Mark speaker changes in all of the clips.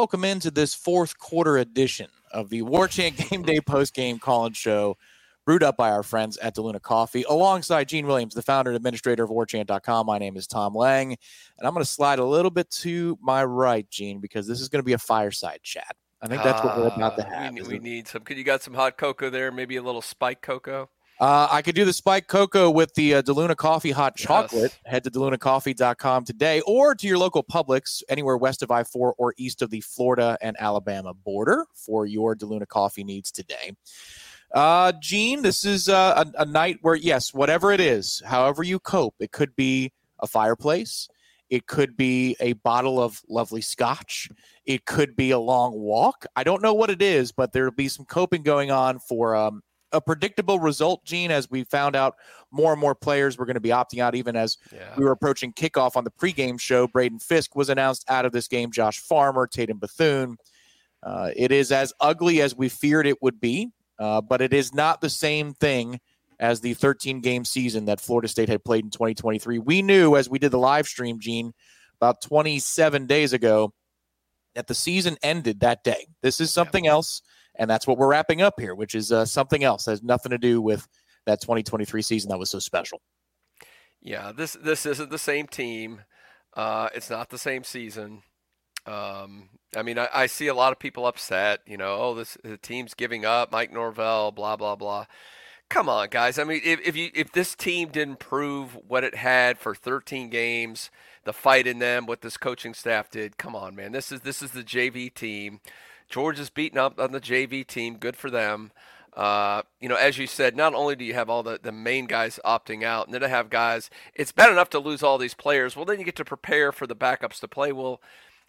Speaker 1: Welcome into this fourth quarter edition of the War Chant Game Day post game call show, brewed up by our friends at DeLuna Coffee, alongside Gene Williams, the founder and administrator of WarChant.com. My name is Tom Lang, and I'm going to slide a little bit to my right, Gene, because this is going to be a fireside chat. I think that's what we're about to
Speaker 2: Ah,
Speaker 1: have.
Speaker 2: We, we need some. Could you got some hot cocoa there? Maybe a little spiked cocoa.
Speaker 1: Uh, I could do the spiked cocoa with the uh, DeLuna Coffee hot
Speaker 2: Yes.
Speaker 1: chocolate. Head to DeLunaCoffee.com today or to your local Publix anywhere west of I 4 or east of the Florida and Alabama border for your DeLuna Coffee needs today. Uh, Gene, this is uh, a, a night where, yes, whatever it is, however you cope, it could be a fireplace. It could be a bottle of lovely scotch. It could be a long walk. I don't know what it is, but there'll be some coping going on for um, a predictable result, Gene, as we found out more and more players were going to be opting out, even as
Speaker 2: Yeah.
Speaker 1: we were approaching kickoff on the pregame show. Braden Fiske was announced out of this game. Josh Farmer, Tatum Bethune. Uh, it is as ugly as we feared it would be, uh, but it is not the same thing as the 13 game season that Florida State had played in 2023. We knew as we did the live stream, Gene, about 27 days ago, that the season ended that day. This is something else, and that's what we're wrapping up here, which is uh, something else. Has nothing to do with that 2023 season that was so special.
Speaker 2: Yeah. This this isn't the same team. Uh, it's not the same season. Um, I mean, I, I see a lot of people upset. You know, oh, this the team's giving up. Mike Norvell, blah blah blah. Come on, guys. I mean, if, if you if this team didn't prove what it had for 13 games, the fight in them, what this coaching staff did, come on, man. This is this is the JV team. Georgia's beating up on the JV team. Good for them. Uh, you know, as you said, not only do you have all the, the main guys opting out, and then to have guys, it's bad enough to lose all these players. Well, then you get to prepare for the backups to play. Well,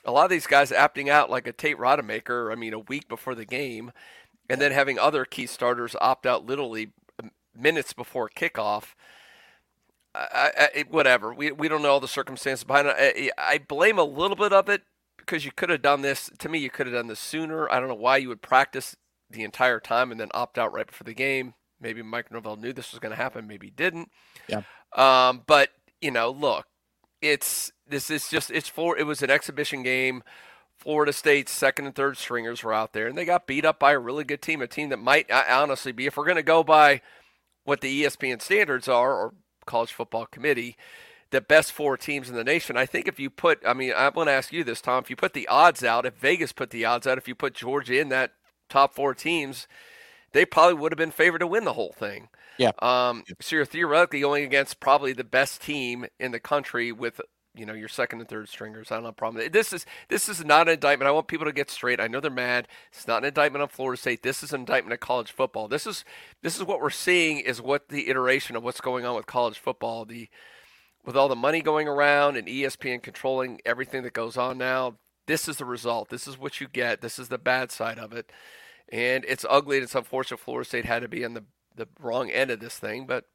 Speaker 2: a lot of these guys opting out like a Tate Rodemaker, I mean, a week before the game, and then having other key starters opt out literally minutes before kickoff. I, I, whatever. We, we don't know all the circumstances behind it. I, I blame a little bit of it because you could have done this. To me, you could have done this sooner. I don't know why you would practice the entire time and then opt out right before the game. Maybe Mike Norvell knew this was going to happen. Maybe he didn't.
Speaker 1: Yeah.
Speaker 2: Um, but you know, look, it's this is just it's for it was an exhibition game. Florida State's second and third stringers were out there, and they got beat up by a really good team, a team that might honestly be, if we're going to go by what the ESPN standards are or college football committee, the best four teams in the nation. I think if you put, I mean, I'm going to ask you this, Tom, if you put the odds out, if Vegas put the odds out, if you put Georgia in that top four teams, they probably would have been favored to win the whole thing.
Speaker 1: Yeah.
Speaker 2: Um, so you're theoretically going against probably the best team in the country with you know your second and third stringers. I don't have a problem. This is this is not an indictment. I want people to get straight. I know they're mad. It's not an indictment on Florida State. This is an indictment of college football. This is this is what we're seeing is what the iteration of what's going on with college football. The with all the money going around and ESPN controlling everything that goes on now. This is the result. This is what you get. This is the bad side of it. And it's ugly and it's unfortunate Florida State had to be on the, the wrong end of this thing, but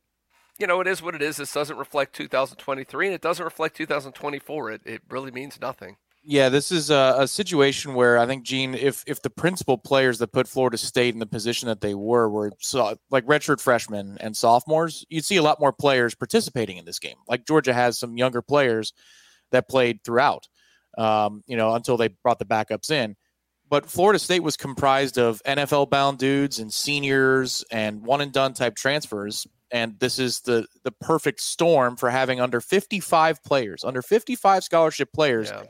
Speaker 2: you know, it is what it is. This doesn't reflect 2023 and it doesn't reflect 2024. It, it really means nothing.
Speaker 1: Yeah, this is a, a situation where I think Gene, if if the principal players that put Florida State in the position that they were were so, like redshirt freshmen and sophomores, you'd see a lot more players participating in this game. Like Georgia has some younger players that played throughout, um, you know, until they brought the backups in. But Florida State was comprised of NFL bound dudes and seniors and one and done type transfers. And this is the the perfect storm for having under 55 players, under 55 scholarship players
Speaker 2: Yeah.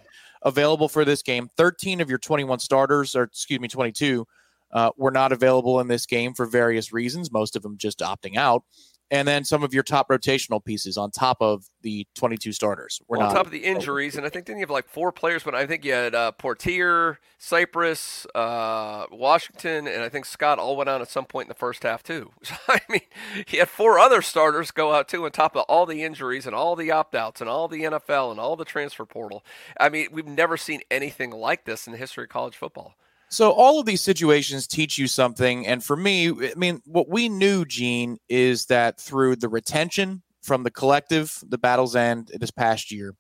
Speaker 1: Available for this game. 13 of your 21 starters, or excuse me, 22, uh, were not available in this game for various reasons, most of them just opting out. And then some of your top rotational pieces on top of the 22 starters were
Speaker 2: Well,
Speaker 1: not.
Speaker 2: on top of the injuries, and I think then you have like four players, but I think you had uh, Poitier, Cypress, uh, Washington, and I think Scott all went out at some point in the first half too. So, I mean, he had four other starters go out too, on top of all the injuries and all the opt outs and all the NFL and all the transfer portal. I mean, we've never seen anything like this in the history of college football.
Speaker 1: So all of these situations teach you something. And for me, I mean, what we knew, Gene, is that through the retention from the collective, the battle's end this past year,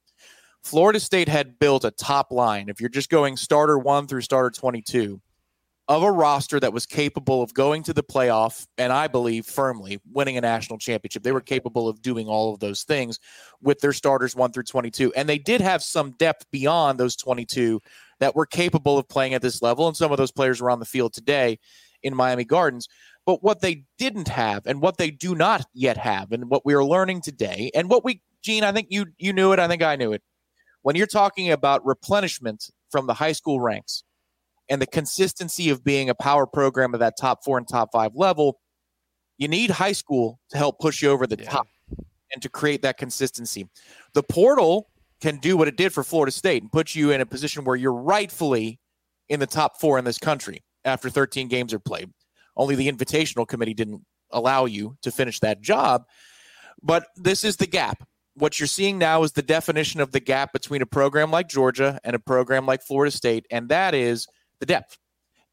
Speaker 1: Florida State had built a top line. If you're just going starter one through starter 22, of a roster that was capable of going to the playoff and I believe firmly winning a national championship. They were capable of doing all of those things with their starters 1 through 22 and they did have some depth beyond those 22 that were capable of playing at this level. And some of those players were on the field today in Miami Gardens. But what they didn't have and what they do not yet have, and what we are learning today, and what we, Gene, I think you you knew it, I think I knew it. When you're talking about replenishment from the high school ranks and the consistency of being a power program of that top four and top five level, you need high school to help push you over the yeah. top and to create that consistency. The portal can do what it did for Florida State and put you in a position where you're rightfully in the top four in this country after 13 games are played. Only the invitational committee didn't allow you to finish that job. But this is the gap. What you're seeing now is the definition of the gap between a program like Georgia and a program like Florida State, and that is the depth.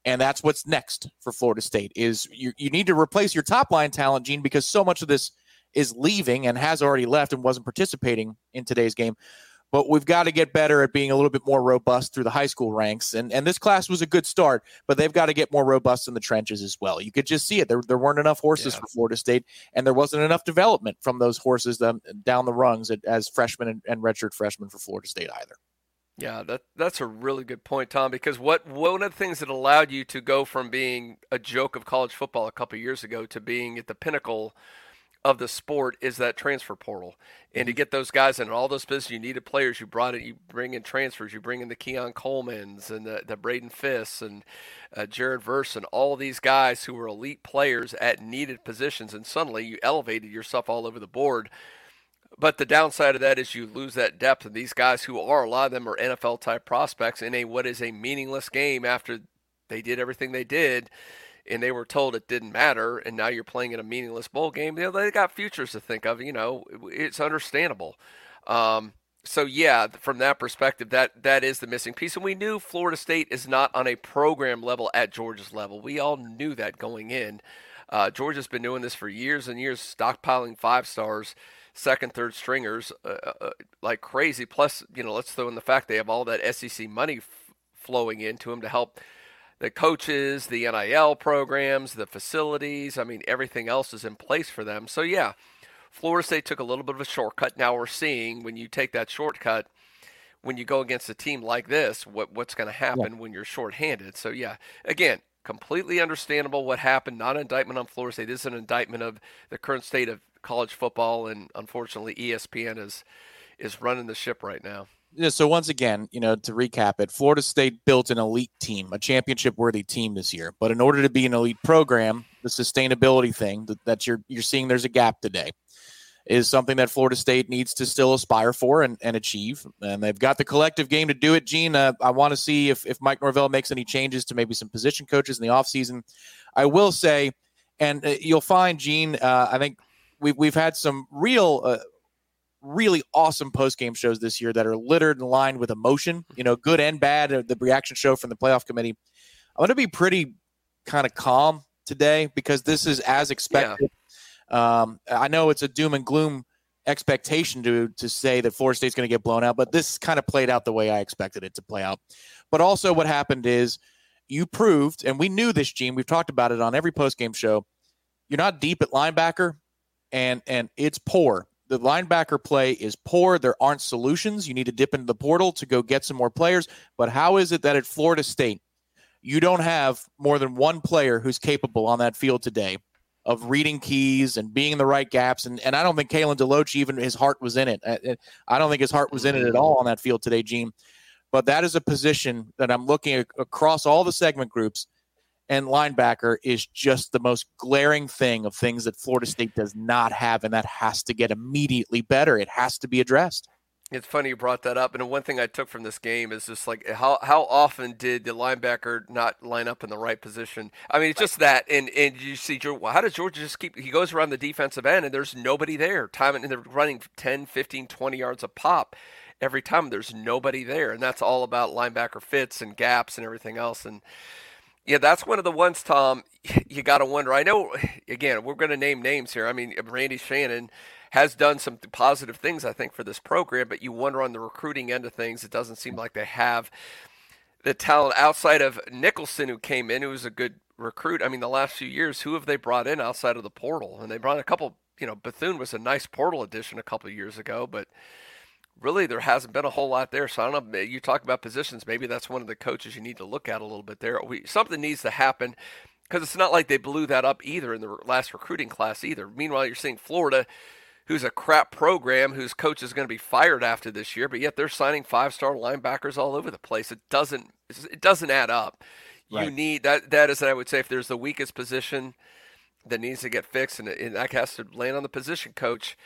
Speaker 1: And that's what's next for Florida State is you, you need to replace your top line talent, Gene, because so much of this is leaving and has already left and wasn't participating in today's game but we've got to get better at being a little bit more robust through the high school ranks. And and this class was a good start, but they've got to get more robust in the trenches as well. You could just see it. There, there weren't enough horses yeah. for Florida State, and there wasn't enough development from those horses down the rungs as freshmen and, and redshirt freshmen for Florida State either.
Speaker 2: Yeah, that that's a really good point, Tom. Because what one of the things that allowed you to go from being a joke of college football a couple years ago to being at the pinnacle of the sport is that transfer portal. And to mm-hmm. get those guys in all those positions, you needed players. You brought it. You bring in transfers. You bring in the Keon Colemans and the, the Braden Fiske and uh, Jared Verse and all these guys who were elite players at needed positions. And suddenly you elevated yourself all over the board. But the downside of that is you lose that depth. And these guys who are, a lot of them are NFL type prospects in a what is a meaningless game after they did everything they did and they were told it didn't matter, and now you're playing in a meaningless bowl game. You know, they got futures to think of. You know, it's understandable. Um, so yeah, from that perspective, that that is the missing piece, and we knew Florida State is not on a program level at Georgia's level. We all knew that going in. Uh, Georgia's been doing this for years and years, stockpiling five stars, second, third stringers uh, uh, uh like crazy. Plus, you know, let's throw in the fact they have all that SEC money f- flowing into them to help the coaches, the NIL programs, the facilities. I mean, everything else is in place for them. So, yeah, Florida State took a little bit of a shortcut. Now we're seeing when you take that shortcut, when you go against a team like this, what, what's going to happen yeah. when you're shorthanded. So, yeah, again, completely understandable what happened. Not an indictment on Florida State. This is an indictment of the current state of college football, and unfortunately, ESPN is is running the ship right now
Speaker 1: so once again, you know, to recap it, Florida State built an elite team, a championship worthy team this year. But in order to be an elite program, the sustainability thing that, that you're you're seeing there's a gap today is something that Florida State needs to still aspire for and, and achieve. And they've got the collective game to do it. Gene, uh, I want to see if, if Mike Norvell makes any changes to maybe some position coaches in the offseason. I will say, and uh, you'll find, Gene, uh, I think we've, we've had some real uh, really awesome post game shows this year that are littered and lined with emotion, you know, good and bad. Uh, the reaction show from the playoff committee. I'm going to be pretty kind of calm today because this is as expected. Yeah. Um, I know it's a doom and gloom expectation to to say that Florida State's going to get blown out, but this kind of played out the way I expected it to play out. But also, what happened is you proved, and we knew this, Gene. We've talked about it on every post game show. You're not deep at linebacker, and and it's poor the linebacker play is poor. There aren't solutions. You need to dip into the portal to go get some more players. But how is it that at Florida State, you don't have more than one player who's capable on that field today of reading keys and being in the right gaps? And, and I don't think Kalen DeLoach, even his heart was in it. I don't think his heart was in it at all on that field today, Gene. But that is a position that I'm looking across all the segment groups and linebacker is just the most glaring thing of things that Florida State does not have, and that has to get immediately better. It has to be addressed.
Speaker 2: It's funny you brought that up, and one thing I took from this game is just like how how often did the linebacker not line up in the right position? I mean, it's just that, and and you see, George how does Georgia just keep? He goes around the defensive end, and there's nobody there. Time and they're running 10, 15, 20 yards a pop every time. There's nobody there, and that's all about linebacker fits and gaps and everything else, and yeah, that's one of the ones, Tom. You got to wonder. I know. Again, we're going to name names here. I mean, Randy Shannon has done some positive things, I think, for this program. But you wonder on the recruiting end of things, it doesn't seem like they have the talent outside of Nicholson, who came in, who was a good recruit. I mean, the last few years, who have they brought in outside of the portal? And they brought a couple. You know, Bethune was a nice portal addition a couple years ago, but really there hasn't been a whole lot there. So I don't know. You talk about positions. Maybe that's one of the coaches you need to look at a little bit there. We, something needs to happen because it's not like they blew that up either in the last recruiting class either. Meanwhile, you're seeing Florida, who's a crap program, whose coach is going to be fired after this year, but yet they're signing five-star linebackers all over the place. It doesn't it doesn't add up. Right. You need that. That is, I would say, if there's the weakest position that needs to get fixed, and, and that has to land on the position coach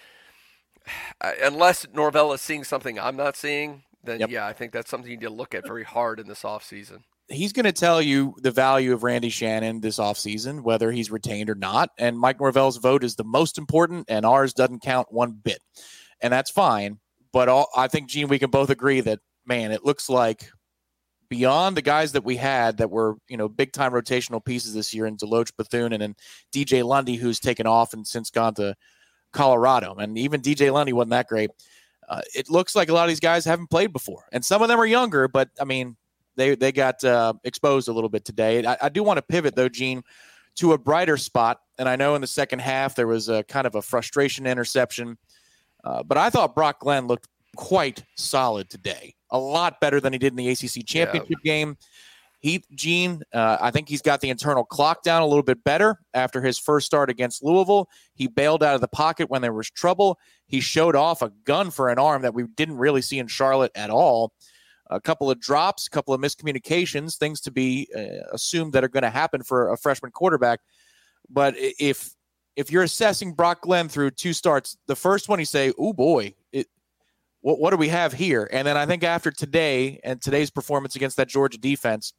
Speaker 2: unless Norvell is seeing something I'm not seeing, then yep. yeah, I think that's something you need to look at very hard in this offseason.
Speaker 1: He's going to tell you the value of Randy Shannon this offseason, whether he's retained or not. And Mike Norvell's vote is the most important, and ours doesn't count one bit. And that's fine. But all, I think, Gene, we can both agree that, man, it looks like beyond the guys that we had that were, you know, big time rotational pieces this year in Deloach Bethune and then DJ Lundy, who's taken off and since gone to Colorado. And even DJ Lundy wasn't that great. Uh, it looks like a lot of these guys haven't played before, and some of them are younger. But I mean, they they got uh, exposed a little bit today. I, I do want to pivot though, Gene, to a brighter spot. And I know in the second half there was a kind of a frustration interception, uh, but I thought Brock Glenn looked quite solid today. A lot better than he did in the ACC championship yeah. game. He, Gene, uh, I think he's got the internal clock down a little bit better after his first start against Louisville. He bailed out of the pocket when there was trouble. He showed off a gun for an arm that we didn't really see in Charlotte at all. A couple of drops, a couple of miscommunications, things to be uh, assumed that are going to happen for a freshman quarterback. But if if you're assessing Brock Glenn through two starts, the first one you say, "Oh boy, it, what what do we have here?" And then I think after today and today's performance against that Georgia defense,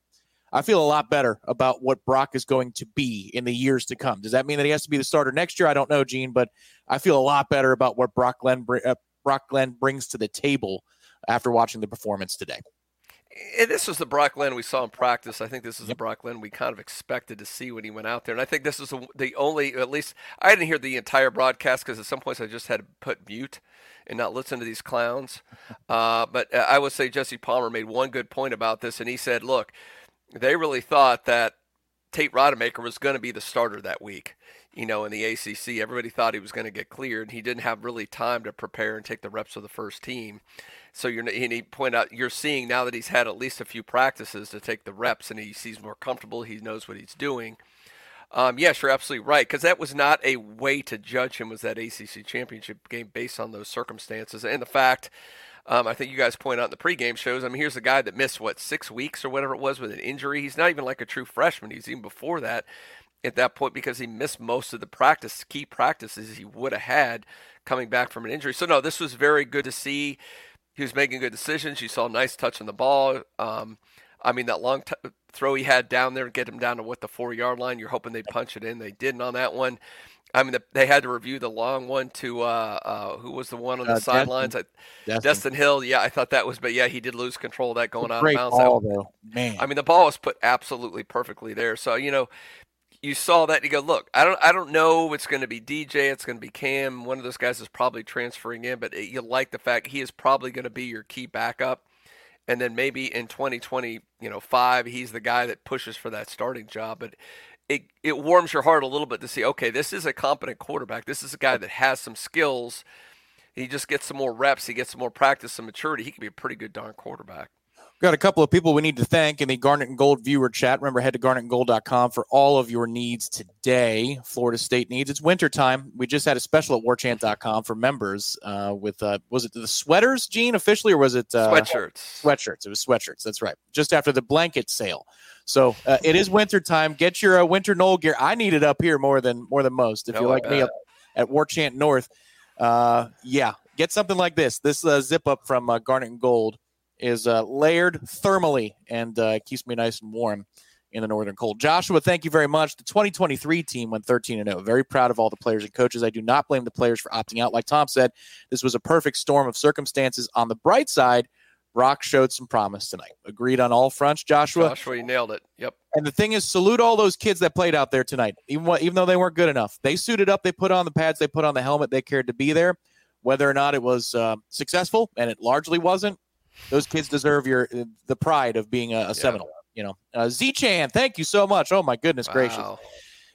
Speaker 1: I feel a lot better about what Brock is going to be in the years to come. Does that mean that he has to be the starter next year? I don't know, Gene, but I feel a lot better about what Brock Glenn, uh, Brock Glenn brings to the table after watching the performance today.
Speaker 2: And this was the Brock Glenn we saw in practice. I think this is yep. the Brock Glenn we kind of expected to see when he went out there. And I think this is the only, at least I didn't hear the entire broadcast because at some points I just had to put mute and not listen to these clowns. Uh, but uh, I would say Jesse Palmer made one good point about this, and he said, "Look, they really thought that Tate Rodemaker was going to be the starter that week. You know, in the ACC, everybody thought he was going to get cleared. He didn't have really time to prepare and take the reps of the first team. So you're, and he point out, you're seeing now that he's had at least a few practices to take the reps, and he seems more comfortable. He knows what he's doing. Um, yes, you're absolutely right because that was not a way to judge him was that ACC championship game based on those circumstances and the fact um, I think you guys point out in the pregame shows. I mean, here's a guy that missed what six weeks or whatever it was with an injury. He's not even like a true freshman. He's even before that at that point because he missed most of the practice key practices he would have had coming back from an injury. So no, this was very good to see. He was making good decisions. You saw a nice touch on the ball. Um, I mean, that long t- throw he had down there get him down to what the four yard line. You're hoping they punch it in. They didn't on that one. I mean, the, they had to review the long one to uh, uh, who was the one on the uh, sidelines? Destin. Destin. Destin. Hill. Yeah, I thought that was, but yeah, he did lose control of that going out of bounds.
Speaker 1: Ball, though. Man,
Speaker 2: I mean, the ball was put absolutely perfectly there. So you know, you saw that. you go, look, I don't, I don't know. It's going to be DJ. It's going to be Cam. One of those guys is probably transferring in, but it, you like the fact he is probably going to be your key backup. And then maybe in 2020, you know, five, he's the guy that pushes for that starting job. But it it warms your heart a little bit to see, okay, this is a competent quarterback. This is a guy that has some skills. He just gets some more reps. He gets some more practice, some maturity. He can be a pretty good darn quarterback.
Speaker 1: Got a couple of people we need to thank in the Garnet and Gold viewer chat. Remember, head to garnetandgold.com for all of your needs today. Florida State needs. It's wintertime. We just had a special at warchant.com for members uh, with, uh, was it the sweaters, Gene, officially, or was it
Speaker 2: uh, sweatshirts?
Speaker 1: Sweatshirts. It was sweatshirts. That's right. Just after the blanket sale. So uh, it is winter time. Get your uh, winter Nole gear. I need it up here more than more than most. If no, you're like me up at War Chant North, uh, yeah, get something like this. This uh, zip up from uh, Garnet and Gold is uh, layered thermally and keeps me nice and warm in the northern cold. Joshua, thank you very much. The 2023 team went 13 and 0. Very proud of all the players and coaches. I do not blame the players for opting out. Like Tom said, this was a perfect storm of circumstances. On the bright side, Brock showed some promise tonight. Agreed on all fronts, Joshua.
Speaker 2: Joshua, you nailed it. Yep.
Speaker 1: And the thing is, salute all those kids that played out there tonight. Even even though they weren't good enough, they suited up. They put on the pads. They put on the helmet. They cared to be there. Whether or not it was uh, successful, and it largely wasn't, those kids deserve your the pride of being a, a yeah. Seminole. You know, uh, Z Chan, thank you so much. Oh my goodness wow. gracious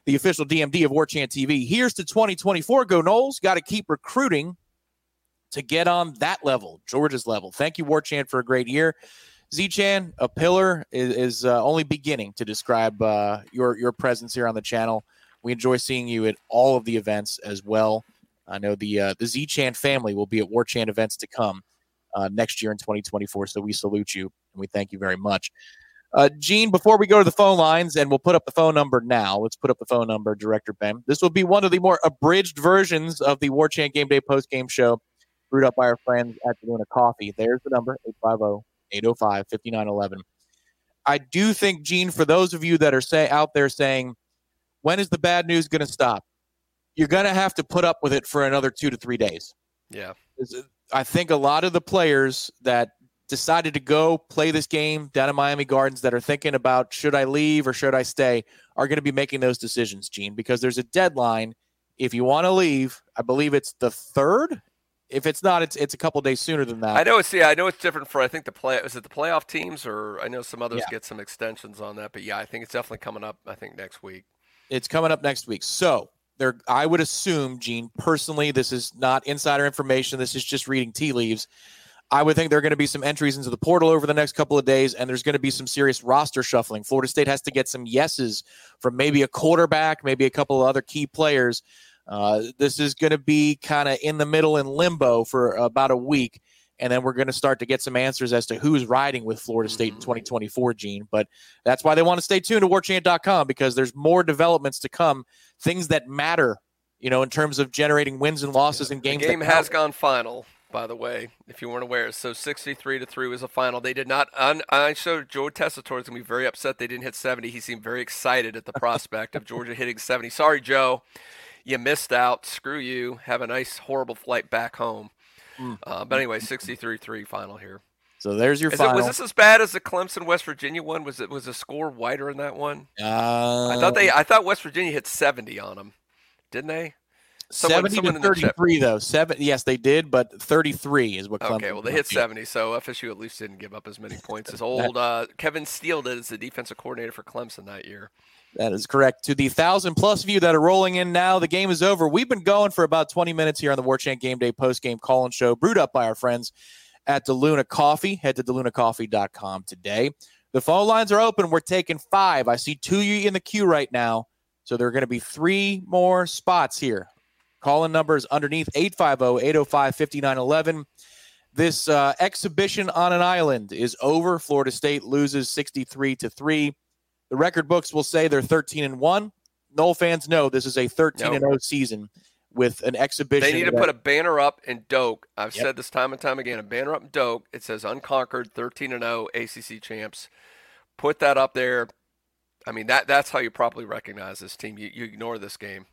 Speaker 1: the official DMD of War Chant TV. Here's to 2024. Go Noles. Got to keep recruiting to get on that level, Georgia's level. Thank you, Warchant, for a great year. Z-Chan, a pillar, is, is uh, only beginning to describe uh, your your presence here on the channel. We enjoy seeing you at all of the events as well. I know the uh, the Z-Chan family will be at Warchant events to come uh, next year in 2024. So we salute you and we thank you very much. Uh, Gene, before we go to the phone lines, and we'll put up the phone number now. Let's put up the phone number, Director Ben. This will be one of the more abridged versions of the Warchant Game Day post game show, brewed up by our friends at Luna Coffee. There's the number 850 805 5911. I do think, Gene, for those of you that are say out there saying, when is the bad news going to stop? You're going to have to put up with it for another two to three days.
Speaker 2: Yeah.
Speaker 1: I think a lot of the players that decided to go play this game down in Miami Gardens that are thinking about should I leave or should I stay are going to be making those decisions, Gene, because there's a deadline. If you want to leave, I believe it's the third. If it's not, it's it's a couple days sooner than that.
Speaker 2: I know it's yeah, I know it's different for I think the play is it the playoff teams or I know some others
Speaker 1: Yeah.
Speaker 2: get some extensions on that, but yeah, I think it's definitely coming up. I think next week.
Speaker 1: It's coming up next week. So there, I would assume, Gene, personally, this is not insider information. This is just reading tea leaves. I would think there are going to be some entries into the portal over the next couple of days, and there's going to be some serious roster shuffling. Florida State has to get some yeses from maybe a quarterback, maybe a couple of other key players. Uh, this is going to be kind of in the middle in limbo for about a week, and then we're going to start to get some answers as to who's riding with Florida State in 2024, Gene. But that's why they want to stay tuned to warchant.com because there's more developments to come, things that matter, you know, in terms of generating wins and losses in
Speaker 2: The
Speaker 1: games.
Speaker 2: game has gone final, by the way, if you weren't aware. So 63 to 3 was a final. They did not un, I showed Joe Tessitore is going to be very upset they didn't hit 70. He seemed very excited at the prospect of Georgia hitting 70. Sorry, Joe. You missed out. Screw you. Have a nice horrible flight back home.
Speaker 1: Mm.
Speaker 2: Uh, but anyway, 63-3 final here.
Speaker 1: So there's your
Speaker 2: Is it,
Speaker 1: final.
Speaker 2: was this as bad as the Clemson West Virginia one? Was it was the score wider in that one?
Speaker 1: uh,
Speaker 2: I thought they I thought West Virginia hit 70 on them. Didn't they? someone-
Speaker 1: 70
Speaker 2: someone
Speaker 1: to
Speaker 2: in the chat-
Speaker 1: 33 though. Seven, yes, they did, but 33 is what. Clemson
Speaker 2: Okay, well they hit 70, so FSU at least didn't give up as many points as old uh, Kevin Steele did as the defensive coordinator for Clemson that year.
Speaker 1: That is correct. To the thousand plus you that are rolling in now, the game is over. We've been going for about 20 minutes here on the War Chant Game Day post game call and show, brewed up by our friends at DeLuna Coffee. Head to delunacoffee.com today. The phone lines are open. We're taking five. I see two you in the queue right now. So there are going to be three more spots here. Call in numbers underneath 850 805 5911. This uh, exhibition on an island is over. Florida State loses 63 to 3. The record books will say they're 13 and 1. Nole fans know this is a 13 and 0 season with an exhibition.
Speaker 2: They need to
Speaker 1: that-
Speaker 2: put a banner up in Doak. I've
Speaker 1: Yep.
Speaker 2: said this time and time again. A banner up in Doak. It says unconquered, 13 and 0 ACC champs. Put that up there. I mean that that's how you properly recognize this team. You, you ignore this game.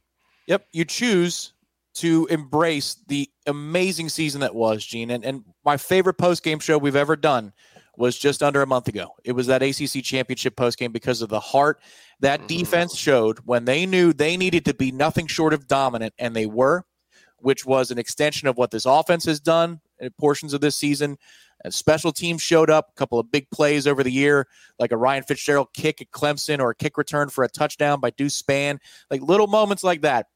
Speaker 1: Yep, you choose to embrace the amazing season that was, Gene. And, and my favorite post game show we've ever done was just under a month ago. It was that ACC championship postgame because of the heart that
Speaker 2: Mhm.
Speaker 1: defense showed when they knew they needed to be nothing short of dominant, and they were, which was an extension of what this offense has done in portions of this season. And special teams showed up, a couple of big plays over the year, like a Ryan Fitzgerald kick at Clemson or a kick return for a touchdown by Deuce Spann, like little moments like that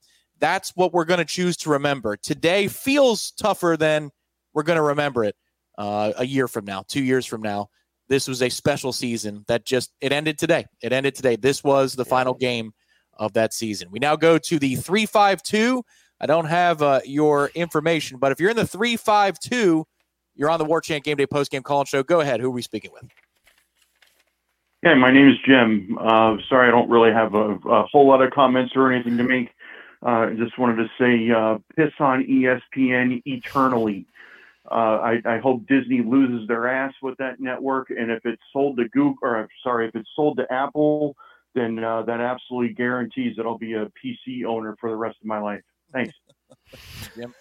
Speaker 1: that's what we're going to choose to remember. Today feels tougher than we're going to remember it uh, a year from now, two years from now. This was a special season that just it ended today. It ended today. This was the final game of that season. We now go to the three five two. I don't have uh, your information, but if you're in the three five two, you're on the War Chant Game Day post game call and show. Go ahead. Who are we speaking with?
Speaker 3: Yeah, my name is Jim. Uh, sorry, I don't really have a, a whole lot of comments or anything to make. Uh, I just wanted to say, uh, piss on ESPN eternally. Uh, I, I hope Disney loses their ass with that network, and if it's sold to Google, or I'm sorry, if it's sold to Apple, then uh, that absolutely guarantees that I'll be a PC owner for the rest of my life. Thanks.
Speaker 1: Jim,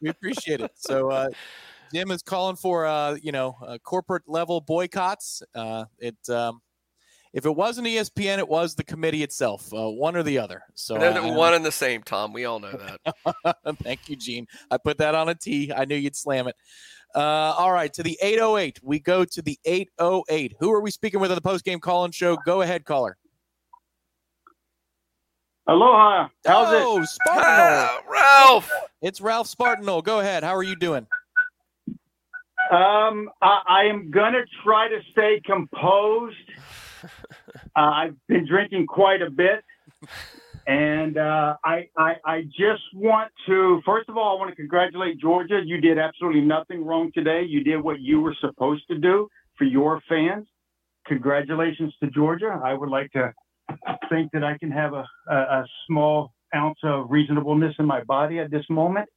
Speaker 1: we appreciate it. So uh, Jim is calling for uh, you know uh, corporate level boycotts. Uh, it um, if it wasn't ESPN, it was the committee itself, uh, one or the other. So
Speaker 2: They're
Speaker 1: I-
Speaker 2: one and the same, Tom. We all know that.
Speaker 1: Thank you, Gene. I put that on a T. I knew you'd slam it. Uh, all right, to the 808. We go to the 808. Who are we speaking with on the post game call in show? Go ahead, caller.
Speaker 3: Aloha. How's it?
Speaker 1: oh, Spartan.
Speaker 2: Ah, Ralph.
Speaker 1: It's Ralph Spartanol. Go ahead. How are you doing?
Speaker 4: Um, I, I am gonna try to stay composed. Uh, I've been drinking quite a bit, and uh, I, I I just want to first of all I want to congratulate Georgia. You did absolutely nothing wrong today. You did what you were supposed to do for your fans. Congratulations to Georgia. I would like to think that I can have a, a, a small ounce of reasonableness in my body at this moment,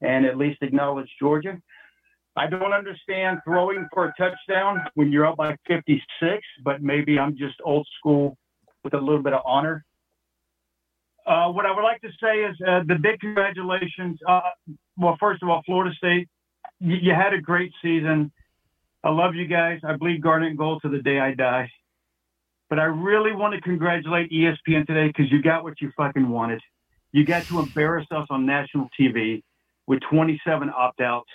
Speaker 4: and at least acknowledge Georgia. I don't understand throwing for a touchdown when you're up by 56, but maybe I'm just old school with a little bit of honor. Uh, what I would like to say is uh, the big congratulations. Uh, well, first of all, Florida State, you, you, had a great season. I love you guys. I bleed garnet and gold to the day I die. But I really want to congratulate ESPN today because you got what you fucking wanted. You got to embarrass us on national TV with 27 opt outs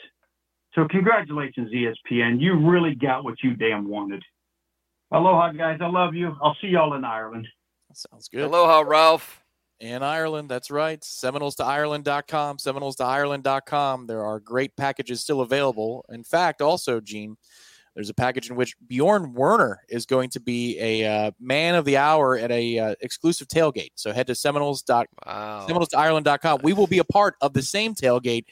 Speaker 4: so congratulations, ESPN. You really got what you damn wanted. Aloha, guys. I love you. I'll see y'all in Ireland.
Speaker 1: sounds good.
Speaker 2: Aloha, Ralph.
Speaker 1: In Ireland, that's right. Seminoles to Ireland.com, Seminoles to Ireland.com. There are great packages still available. In fact, also, Gene, there's a package in which Bjorn Werner is going to be a uh, man of the hour at a uh, exclusive tailgate. So head to Seminoles. Wow. Seminoles to Ireland.com. We will be a part of the same tailgate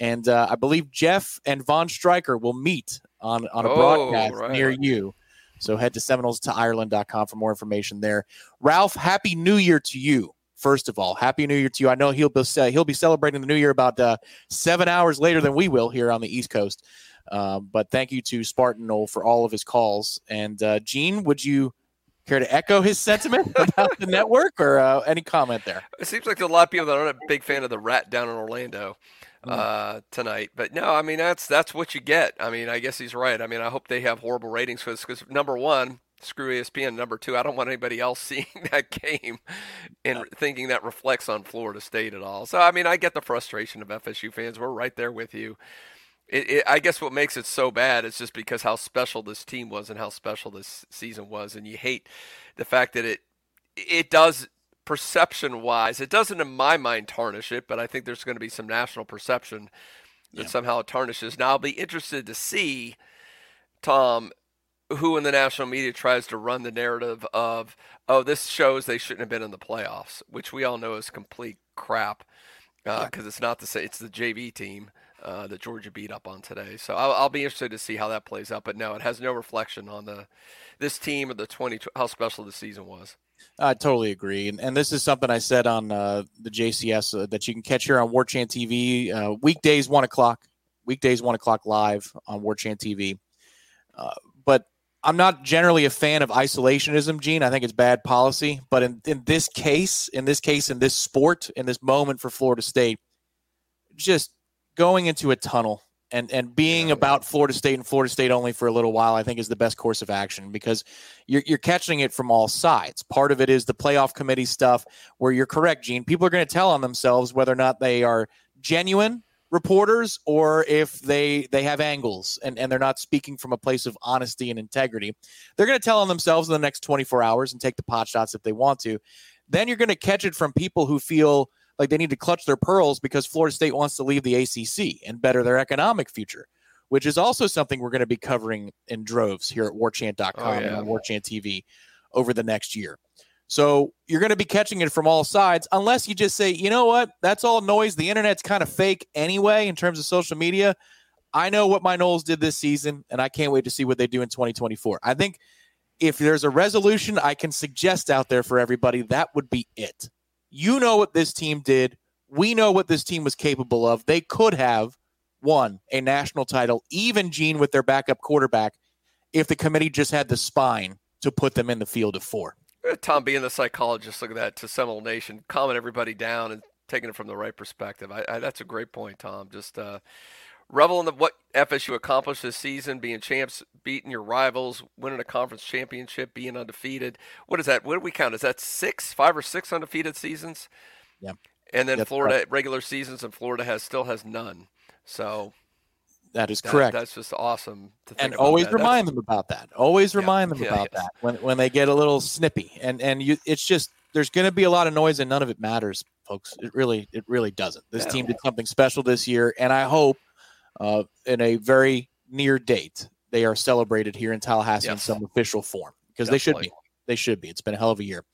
Speaker 1: and uh, I believe Jeff and Von Stryker will meet on, on a oh, broadcast right. near you. So head to Seminoles to Ireland.com for more information there. Ralph, happy new year to you. First of all, happy new year to you. I know he'll be he'll be celebrating the new year about uh, seven hours later than we will here on the East Coast. Um, but thank you to Spartanol for all of his calls. And uh, Gene, would you care to echo his sentiment about the network or uh, any comment there?
Speaker 2: It seems like a lot of people that aren't a big fan of the rat down in Orlando. Uh, tonight. But no, I mean that's that's what you get. I mean, I guess he's right. I mean, I hope they have horrible ratings for this because number one, screw ESPN. Number two, I don't want anybody else seeing that game and thinking that reflects on Florida State at all. So I mean, I get the frustration of FSU fans. We're right there with you. It, it, I guess what makes it so bad is just because how special this team was and how special this season was, and you hate the fact that it it does perception wise, it doesn't in my mind tarnish it, but I think there's going to be some national perception that yeah. somehow it tarnishes. Now I'll be interested to see, Tom, who in the national media tries to run the narrative of, oh, this shows they shouldn't have been in the playoffs, which we all know is complete crap because uh, yeah. it's not the same. It's the JV team. Uh, that Georgia beat up on today, so I'll, I'll, be interested to see how that plays out. But no, it has no reflection on the this team or the twenty how special the season was.
Speaker 1: I totally agree, and and this is something I said on uh, the JCS uh, that you can catch here on War Chant TV uh, weekdays one o'clock, weekdays one o'clock live on War Chant TV. Uh, but I'm not generally a fan of isolationism, Gene. I think it's bad policy. But in, in this case, in this case, in this sport, in this moment for Florida State, just going into a tunnel and and being about Florida State and Florida State only for a little while, I think is the best course of action because you're you're catching it from all sides. Part of it is the playoff committee stuff, where you're correct, Gene. People are going to tell on themselves whether or not they are genuine reporters or if they they have angles and, and they're not speaking from a place of honesty and integrity. They're going to tell on themselves in the next 24 hours and take the pot shots if they want to. Then you're going to catch it from people who feel like they need to clutch their pearls because Florida State wants to leave the ACC and better their economic future, which is also something we're going to be covering in droves here at warchant.com oh, yeah. and warchant TV over the next year. So you're going to be catching it from all sides, unless you just say, you know what, that's all noise. The internet's kind of fake anyway in terms of social media. I know what my Noles did this season, and I can't wait to see what they do in 2024. I think if there's a resolution I can suggest out there for everybody, that would be it. You know what this team did. We know what this team was capable of. They could have won a national title, even Gene with their backup quarterback, if the committee just had the spine to put them in the field of four.
Speaker 2: Uh, Tom, being the psychologist, look at that to Seminole Nation, calming everybody down and taking it from the right perspective. I, I, that's a great point, Tom. Just uh, revel in the, what FSU accomplished this season, being champs, beating your rivals, winning a conference championship, being undefeated. What is that? What do we count? Is that six, five or six undefeated seasons?
Speaker 1: Yeah.
Speaker 2: And then that's Florida right. regular seasons, and Florida has still has none. So
Speaker 1: that is correct.
Speaker 2: That's just awesome.
Speaker 1: and always that. remind that's, them about that. Always remind yeah, them yeah, about yes. that when when they get a little snippy. And and you, it's just there's going to be a lot of noise, and none of it matters. folks. It really, it really doesn't. This team did something special this year, and I hope uh, in a very near date they are celebrated here in Tallahassee yes. in some official form because they should be. They should be. It's been a hell of a year.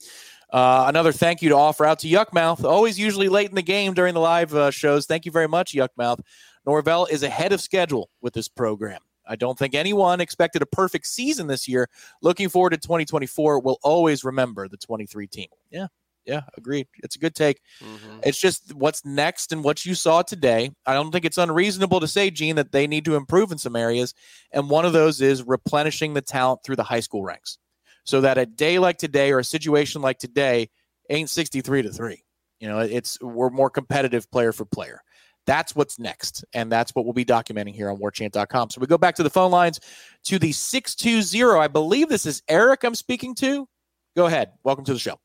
Speaker 1: Uh, another thank you to offer out to Yuckmouth, always usually late in the game during the live uh, shows. Thank you very much, Yuckmouth. Norvell is ahead of schedule with this program. I don't think anyone expected a perfect season this year. Looking forward to 2024, we'll always remember the 23 team. Yeah, yeah, agreed. It's a good take. Mm-hmm. It's just what's next and what you saw today. I don't think it's unreasonable to say, Gene, that they need to improve in some areas. And one of those is replenishing the talent through the high school ranks so that a day like today or a situation like today ain't 63 to 3. You know, it's we're more competitive player for player. That's what's next. And that's what we'll be documenting here on warchant.com. So we go back to the phone lines to the 620. I believe this is Eric I'm speaking to. Go ahead. Welcome to the show.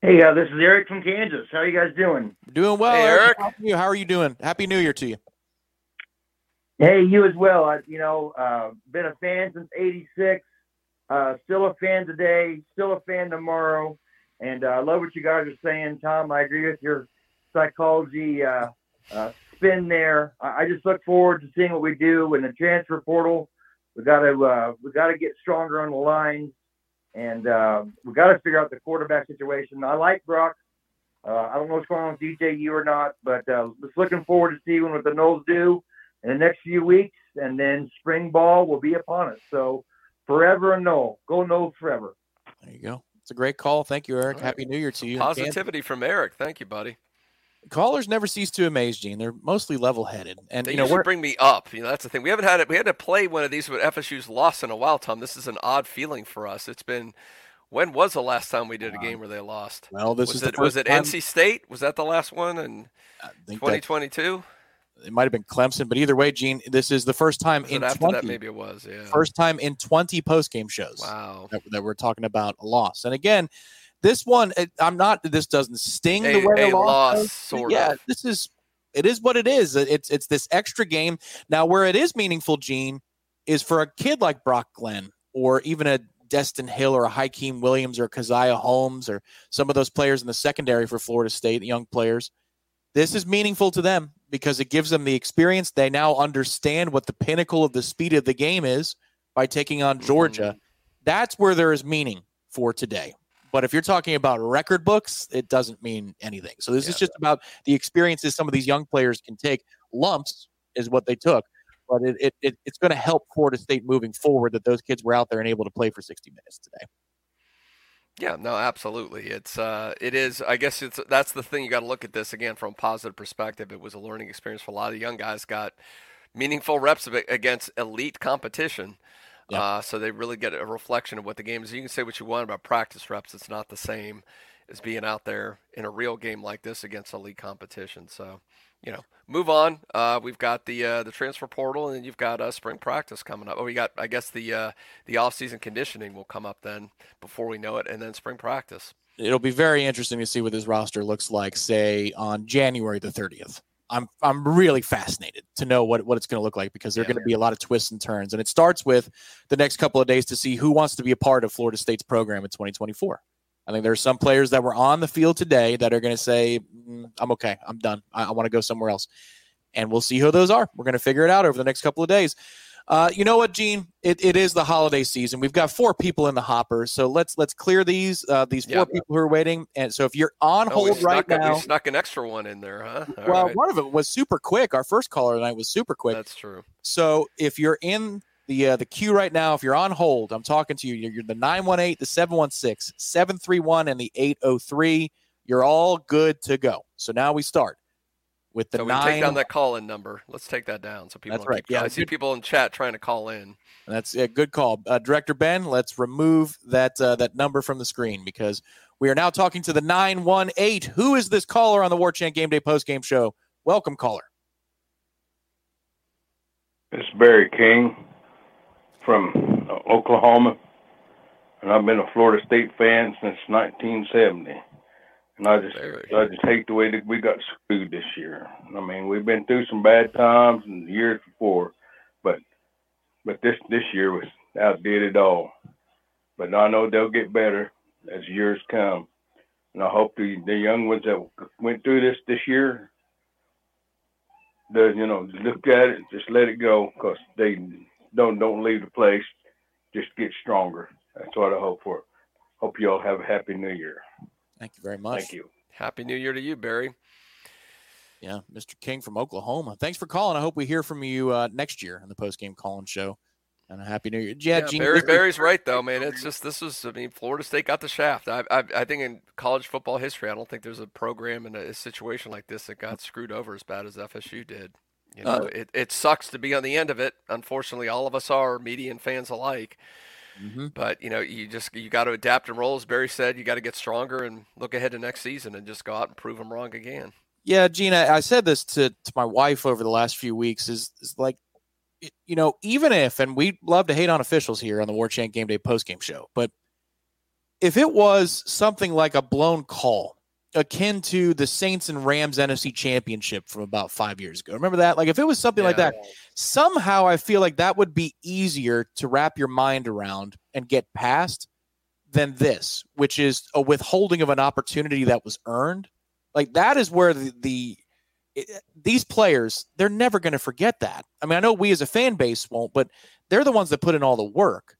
Speaker 5: Hey, uh, this is Eric from Kansas. How are you guys doing?
Speaker 1: Doing well,
Speaker 2: hey, Eric.
Speaker 1: How are, you? How are you doing? Happy New Year to you.
Speaker 5: Hey, you as well. I, you know, uh, been a fan since '86. Uh, still a fan today. Still a fan tomorrow. And uh, I love what you guys are saying, Tom. I agree with your psychology uh, uh, spin there. I, I, just look forward to seeing what we do in the transfer portal. We got to we got to get stronger on the lines and uh, we got to figure out the quarterback situation. I like Brock. Uh, I don't know what's going on with DJU or not, but uh, just looking forward to seeing what the Noles do in the next few weeks, and then spring ball will be upon us. So forever a Nole. Go Noles forever.
Speaker 1: There you go. It's a great call. Thank you, Eric. Right. Happy New Year to you.
Speaker 2: Positivity from Eric. Thank you, buddy
Speaker 1: callers never cease to amaze, Gene. They're mostly level-headed, and
Speaker 2: they
Speaker 1: you know,
Speaker 2: usually bring me up. You know, that's the thing. We haven't had it. We had to play one of these with FSU's loss in a while, Tom. This is an odd feeling for us. It's been. When was the last time we did a game where they lost?
Speaker 1: Well, this
Speaker 2: was
Speaker 1: is
Speaker 2: it. was it
Speaker 1: time.
Speaker 2: NC State? Was that the last one in 2022?
Speaker 1: It might have been Clemson, but either way, Gene, this is the first time
Speaker 2: was
Speaker 1: in
Speaker 2: after
Speaker 1: 20.
Speaker 2: That maybe it was. Yeah.
Speaker 1: First time in 20 post game shows.
Speaker 2: Wow.
Speaker 1: That, that, we're talking about a loss, and again, this one, it, I'm not. This doesn't sting
Speaker 2: a,
Speaker 1: the way
Speaker 2: a, loss. loss sort
Speaker 1: yeah,
Speaker 2: of.
Speaker 1: this is. It is what it is. It's it's this extra game. Now, where it is meaningful, Gene, is for a kid like Brock Glenn or even a Destin Hill or a Hykeem Williams or Keziah Holmes or some of those players in the secondary for Florida State, young players. This is meaningful to them because it gives them the experience. They now understand what the pinnacle of the speed of the game is by taking on Georgia. Mm-hmm. That's where there is meaning for today. But if you're talking about record books, it doesn't mean anything. So this yeah. is just about the experiences some of these young players can take. Lumps is what they took, but it, it, it it's going to help Florida State moving forward that those kids were out there and able to play for 60 minutes today.
Speaker 2: Yeah, no, absolutely. It's uh, it is. I guess it's that's the thing. You got to look at this again from a positive perspective. It was a learning experience for a lot of young guys. Got meaningful reps against elite competition. Yeah. Uh, so they really get a reflection of what the game is. You can say what you want about practice reps; it's not the same as being out there in a real game like this against elite competition. So, you know, move on. Uh, we've got the uh, the transfer portal, and then you've got uh, spring practice coming up. Oh, we got I guess the uh, the off season conditioning will come up then before we know it, and then spring practice.
Speaker 1: It'll be very interesting to see what this roster looks like, say on January the 30th. I'm I'm really fascinated to know what, what it's going to look like because there are yeah. going to be a lot of twists and turns, and it starts with the next couple of days to see who wants to be a part of Florida State's program in 2024. I think there are some players that were on the field today that are going to say, mm, "I'm okay, I'm done. I, I want to go somewhere else," and we'll see who those are. We're going to figure it out over the next couple of days. Uh, you know what, Gene? It, it is the holiday season. We've got four people in the hopper, so let's let's clear these uh, these four people who are waiting. And so if you're on oh, hold right now,
Speaker 2: we snuck an extra one in there, huh?
Speaker 1: All well, right. one of them was super quick. Our first caller tonight was super quick.
Speaker 2: That's true.
Speaker 1: So if you're in the uh, the queue right now, if you're on hold, I'm talking to you. You're, you're the 918, the 716, 731, and the 803. You're all good to go. So now we start with the
Speaker 2: so
Speaker 1: nine.
Speaker 2: take down that call in number. Let's take that down so people.
Speaker 1: That's right.
Speaker 2: Yeah, I see people in chat trying to call in.
Speaker 1: That's a good call, uh, Director Ben. Let's remove that uh, that number from the screen because we are now talking to the nine one eight. Who is this caller on the War Chant Game Day post game show? Welcome, caller.
Speaker 6: It's Barry King from uh, Oklahoma, and I've been a Florida State fan since 1970. And I just, I just hate the way that we got screwed this year. I mean, we've been through some bad times and years before, but, but this this year was outdid it all. But I know they'll get better as years come. and I hope the the young ones that went through this this year, the you know look at it, just let it go, because they don't don't leave the place, just get stronger. That's what I hope for. Hope you all have a happy New Year.
Speaker 1: Thank you very much.
Speaker 6: Thank you.
Speaker 2: Happy New Year to you, Barry.
Speaker 1: Yeah, Mr. King from Oklahoma. Thanks for calling. I hope we hear from you uh, next year on the post game calling show. And a happy New Year. Yeah,
Speaker 2: yeah Gene, Barry, Barry's right though, man. It's just this is. I mean, Florida State got the shaft. I, I, I think in college football history, I don't think there's a program in a, a situation like this that got screwed over as bad as FSU did. You know, uh, it, it sucks to be on the end of it. Unfortunately, all of us are, media and fans alike. Mm-hmm. But you know, you just you got to adapt and roll. As Barry said, you got to get stronger and look ahead to next season and just go out and prove them wrong again.
Speaker 1: Yeah, Gina, I said this to, to my wife over the last few weeks. Is, is like you know, even if, and we love to hate on officials here on the Warchant Game Day post game show, but if it was something like a blown call akin to the Saints and Rams NFC championship from about five years ago, remember that? Like if it was something yeah. like that, somehow I feel like that would be easier to wrap your mind around and get past than this, which is a withholding of an opportunity that was earned. Like that is where the, the these players, they're never going to forget that. I mean, I know we as a fan base won't, but they're the ones that put in all the work.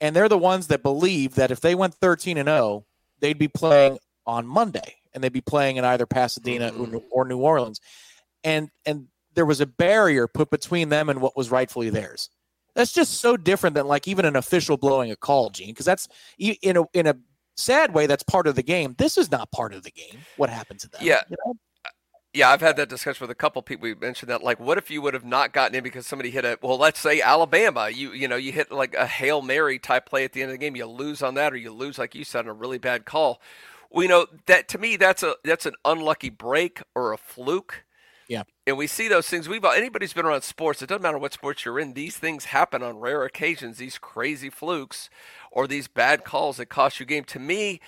Speaker 1: And they're the ones that believe that if they went 13 and 0, they'd be playing on Monday and they'd be playing in either Pasadena mm-hmm. or New Orleans. And and there was a barrier put between them and what was rightfully theirs. That's just so different than like even an official blowing a call, Gene, because that's in a in a sad way that's part of the game. This is not part of the game. What happened to them?
Speaker 2: Yeah. You know? Yeah, I've had that discussion with a couple people. We mentioned that, like, what if you would have not gotten in because somebody hit a well, let's say Alabama, you you know, you hit like a hail mary type play at the end of the game, you lose on that, or you lose like you said on a really bad call. We know that to me, that's a that's an unlucky break or a fluke.
Speaker 1: Yeah,
Speaker 2: and we see those things. We've anybody's been around sports. It doesn't matter what sports you're in. These things happen on rare occasions. These crazy flukes or these bad calls that cost you game. To me,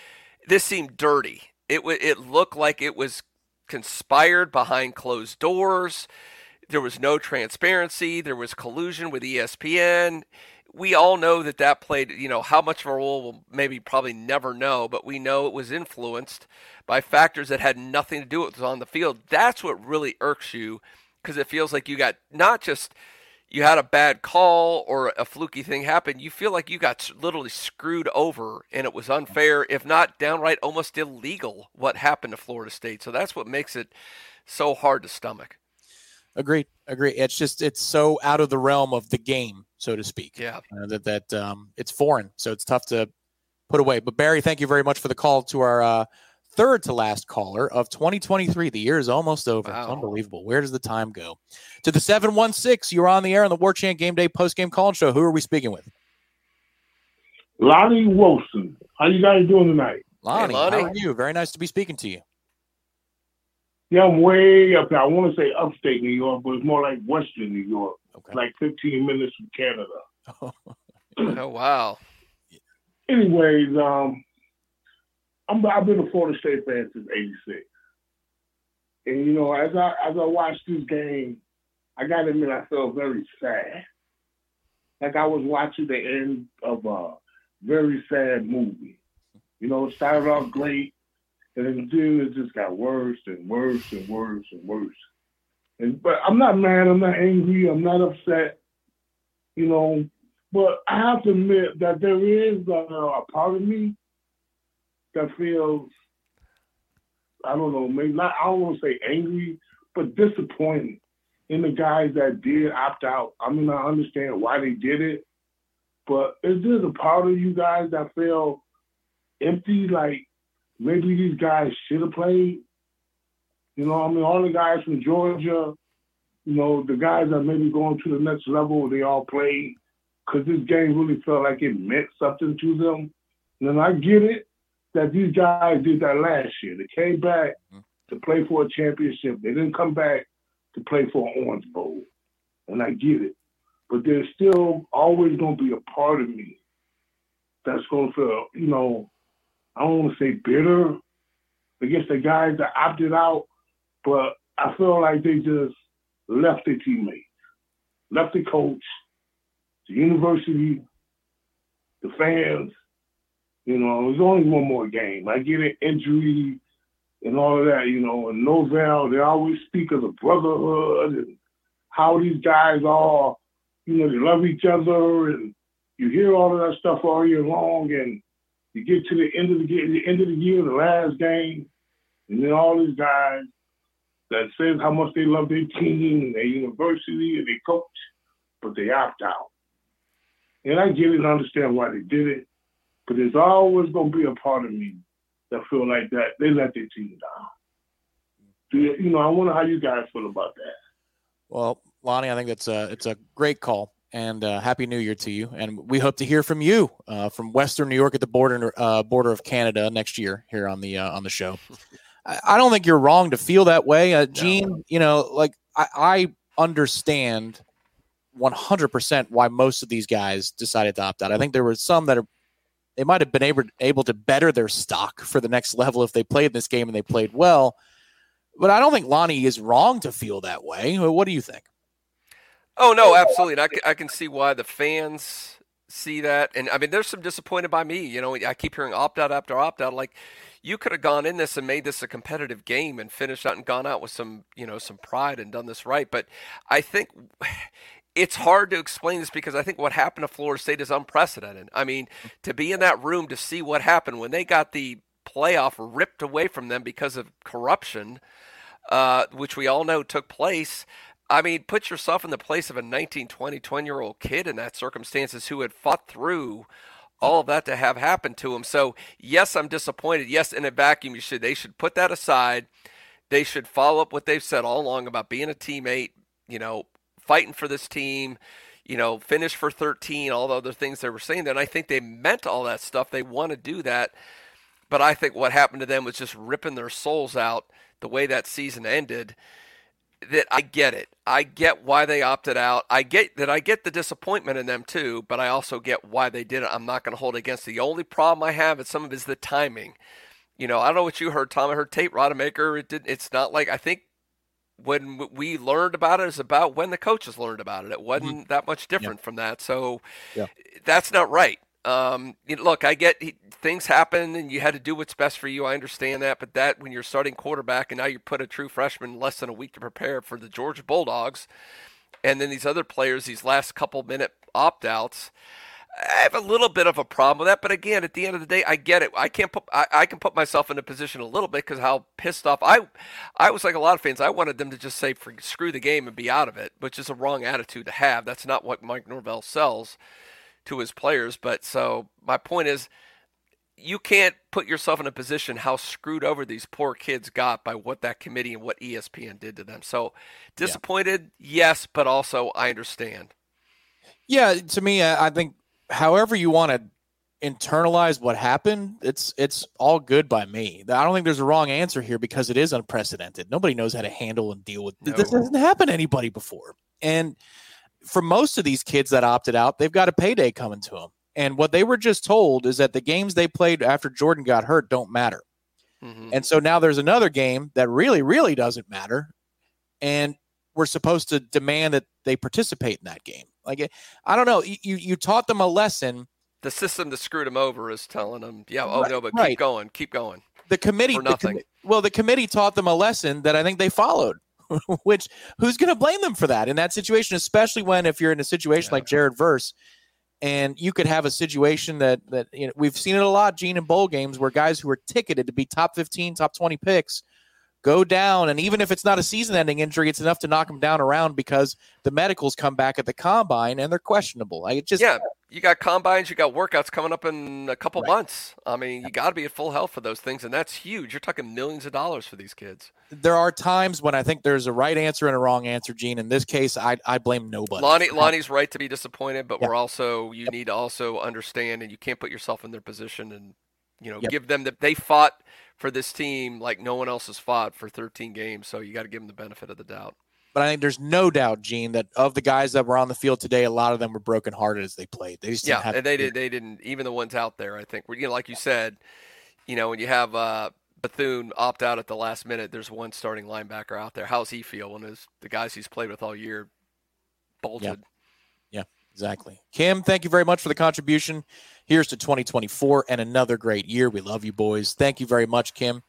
Speaker 2: this seemed dirty. It it looked like it was conspired behind closed doors. There was no transparency. There was collusion with ESPN. We all know that that played, you know, how much of a role we'll maybe probably never know, but we know it was influenced by factors that had nothing to do with on the field. That's what really irks you because it feels like you got not just – you had a bad call or a fluky thing happen, you feel like you got literally screwed over and it was unfair, if not downright almost illegal, what happened to Florida State. So that's what makes it so hard to stomach.
Speaker 1: Agreed. Agree. It's just it's so out of the realm of the game, so to speak.
Speaker 2: Yeah.
Speaker 1: Uh, that that um, it's foreign, so it's tough to put away. But Barry, thank you very much for the call to our uh, third to last caller of 2023. The year is almost over. Wow. It's unbelievable. Where does the time go? To the 716, you're on the air on the Warchant Game Day post game call show. Who are we speaking with?
Speaker 7: Lonnie Wilson. How you guys doing tonight?
Speaker 1: Lonnie, hey, Lonnie, how are you? Very nice to be speaking to you.
Speaker 7: Yeah, I'm way up there. I want to say upstate New York, but it's more like Western New York. Okay. Like 15 minutes from Canada.
Speaker 2: oh wow.
Speaker 7: Anyways, um, I'm, I've been a Florida State fan since '86, and you know, as I as I watched this game, I got to admit I felt very sad, like I was watching the end of a very sad movie. You know, it started off great, and then it just got worse and worse and worse and worse. And but I'm not mad. I'm not angry. I'm not upset. You know, but I have to admit that there is a, a part of me that feels, I don't know, maybe not, I don't want to say angry, but disappointed in the guys that did opt out. I mean, I understand why they did it, but is there a part of you guys that feel empty? Like maybe these guys should have played? You know, I mean, all the guys from Georgia, you know, the guys that maybe going to the next level, they all played because this game really felt like it meant something to them. And I get it that these guys did that last year. They came back mm-hmm. to play for a championship. They didn't come back to play for an Orange Bowl. And I get it. But there's still always going to be a part of me that's going to feel, you know, I don't want to say bitter against the guys that opted out, but I feel like they just left their teammates, left the coach, the university, the fans, You know, there's only one more game. I get an injury and all of that, you know, and Norvell, they always speak of the brotherhood and how these guys are, you know, they love each other and you hear all of that stuff all year long and you get to the end of the, the end of the year, the last game, and then all these guys that says how much they love their team and their university and their coach, but they opt out. And I get it and understand why they did it, but there's always going to be a part of me that feel like that they let their team down. You, you know, I wonder how you guys feel about that.
Speaker 1: Well, Lonnie, I think that's a it's a great call, and uh, happy New Year to you. And we hope to hear from you uh, from Western New York at the border uh, border of Canada next year here on the uh, on the show. I don't think you're wrong to feel that way, uh, Gene. You know, like I, I understand 100% why most of these guys decided to opt out. I think there were some that are they might have been able able to better their stock for the next level if they played this game and they played well. But I don't think Lonnie is wrong to feel that way. What do you think?
Speaker 2: Oh no, absolutely. And I, can, I can see why the fans see that. And I mean, there's some disappointed by me. You know, I keep hearing opt out after opt out. Like you could have gone in this and made this a competitive game and finished out and gone out with some, you know, some pride and done this right. But I think it's hard to explain this because I think what happened to Florida State is unprecedented. I mean, to be in that room to see what happened when they got the playoff ripped away from them because of corruption, uh, which we all know took place. I mean, put yourself in the place of a 19, 20, 20 year old kid in that circumstances who had fought through all of that to have happened to him. So, yes, I'm disappointed. Yes, in a vacuum, you should they should put that aside. They should follow up what they've said all along about being a teammate, you know, fighting for this team, you know, finish for 13, all the other things they were saying. And I think they meant all that stuff. They want to do that. But I think what happened to them was just ripping their souls out the way that season ended. That I get it. I get why they opted out. I get that I get the disappointment in them too, but I also get why they did it. I'm not going to hold it against. The only problem I have is some of is the timing. You know, I don't know what you heard, Tom. I heard Tate Rodemaker. It did. It's not like I think when we learned about it is about when the coaches learned about it. It wasn't mm-hmm. that much different yeah. from that. So yeah. that's not right. Um, you know, look, I get things happen and you had to do what's best for you. I understand that, but that when you're starting quarterback and now you put a true freshman less than a week to prepare for the Georgia Bulldogs, and then these other players, these last couple minute opt outs. I have a little bit of a problem with that, but again, at the end of the day, I get it. I can't put I, I can put myself in a position a little bit because how pissed off I I was like a lot of fans. I wanted them to just say screw the game and be out of it, which is a wrong attitude to have. That's not what Mike Norvell sells to his players. But so my point is, you can't put yourself in a position how screwed over these poor kids got by what that committee and what ESPN did to them. So disappointed, yeah. yes, but also I understand.
Speaker 1: Yeah, to me, I think however you want to internalize what happened, it's it's all good by me. I don't think there's a wrong answer here because it is unprecedented. Nobody knows how to handle and deal with no. this. Hasn't happened to anybody before. And for most of these kids that opted out, they've got a payday coming to them. And what they were just told is that the games they played after Jordan got hurt don't matter. Mm-hmm. And so now there's another game that really, really doesn't matter. And we're supposed to demand that they participate in that game. Like I don't know, you you taught them a lesson.
Speaker 2: The system that screwed them over is telling them, yeah, oh right, no, but right. keep going, keep going.
Speaker 1: The committee,
Speaker 2: For nothing.
Speaker 1: The com- well, the committee taught them a lesson that I think they followed. Which who's going to blame them for that in that situation, especially when if you're in a situation yeah. like Jared Verse, and you could have a situation that that you know we've seen it a lot, Gene, in bowl games where guys who are ticketed to be top 15, top 20 picks go down. And even if it's not a season ending injury, it's enough to knock them down around because the medicals come back at the combine and they're questionable. I just
Speaker 2: Yeah, you got combines, you got workouts coming up in a couple right. months. I mean, you got to be at full health for those things, and that's huge. You're talking millions of dollars for these kids.
Speaker 1: There are times when I think there's a right answer and a wrong answer, Gene. In this case, I, I blame nobody.
Speaker 2: Lonnie, Lonnie's right to be disappointed, but yep. we're also you yep. need to also understand, and you can't put yourself in their position and you know yep. give them that they fought for this team like no one else has fought for 13 games. So you got to give them the benefit of the doubt.
Speaker 1: But I think there's no doubt, Gene, that of the guys that were on the field today, a lot of them were brokenhearted as they played. They just
Speaker 2: yeah, and they did. They didn't. Even the ones out there, I think, were you know, like you said, you know, when you have uh, Bethune opt out at the last minute, there's one starting linebacker out there. How's he feel when his the guys he's played with all year bolted?
Speaker 1: Yeah. Exactly. Kim, thank you very much for the contribution. Here's to 2024 and another great year. We love you, boys. Thank you very much, Kim.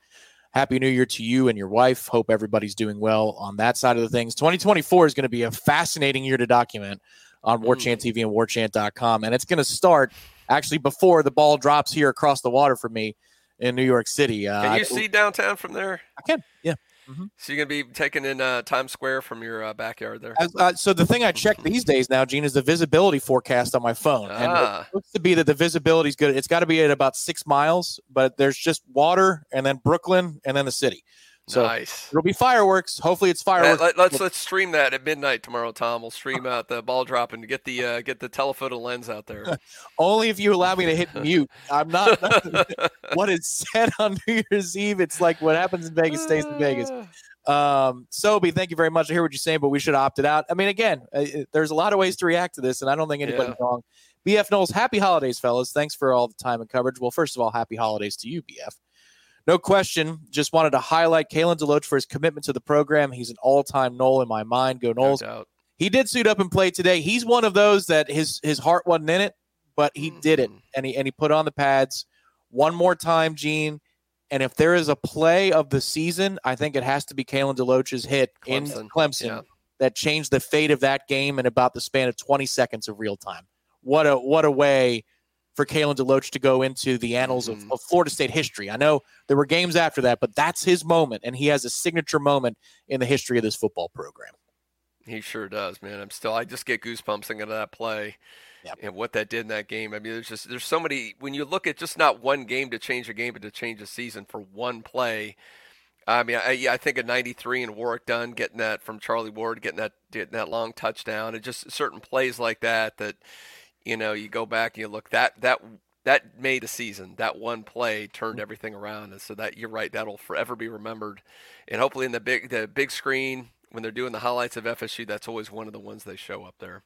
Speaker 1: Happy New Year to you and your wife. Hope everybody's doing well on that side of the things. 2024 is going to be a fascinating year to document on Warchant TV and warchant.com. And it's going to start actually before the ball drops here across the water for me in New York City.
Speaker 2: Uh, can you see downtown from there?
Speaker 1: I can. Yeah.
Speaker 2: Mm-hmm. So you're gonna be taking in uh, Times Square from your uh, backyard there.
Speaker 1: Uh, so the thing I check these days now, Gene, is the visibility forecast on my phone, ah. and it ah. looks to be that the visibility is good. It's got to be at about six miles, but there's just water, and then Brooklyn, and then the city. So nice. It'll be fireworks. Hopefully, it's fireworks.
Speaker 2: Let, us let's, let's stream that at midnight tomorrow, Tom. We'll stream out the ball dropping to get the uh, get the telephoto lens out there.
Speaker 1: Only if you allow me to hit mute. I'm not. what is said on New Year's Eve. It's like what happens in Vegas stays in Vegas. Um, Sobe, thank you very much. I hear what you're saying, but we should opt it out. I mean, again, uh, there's a lot of ways to react to this, and I don't think anybody's yeah. wrong. BF Knowles, happy holidays, fellas. Thanks for all the time and coverage. Well, first of all, happy holidays to you, BF. No question. Just wanted to highlight Kalen DeLoach for his commitment to the program. He's an all-time Nole in my mind. Go Noles. No he did suit up and play today. He's one of those that his his heart wasn't in it, but he mm-hmm. did it, and he and he put on the pads one more time, Gene. And if there is a play of the season, I think it has to be Kalen DeLoach's hit Clemson. in Clemson yeah. that changed the fate of that game in about the span of 20 seconds of real time. What a what a way for Kalen DeLoach to go into the annals mm-hmm. of, of, Florida State history. I know there were games after that, but that's his moment, and he has a signature moment in the history of this football program.
Speaker 2: He sure does, man. I'm still I just get goosebumps thinking of that play yep. and what that did in that game. I mean, there's just there's so many when you look at just not one game to change a game, but to change a season for one play. I mean, I, I think of '93 and Warrick Dunn getting that from Charlie Ward, getting that getting that long touchdown, and just certain plays like that that you know you go back and you look that that that made a season. That one play turned mm-hmm. everything around, and so that you're right, that'll forever be remembered. And hopefully, in the big the big screen when they're doing the highlights of FSU, that's always one of the ones they show up there.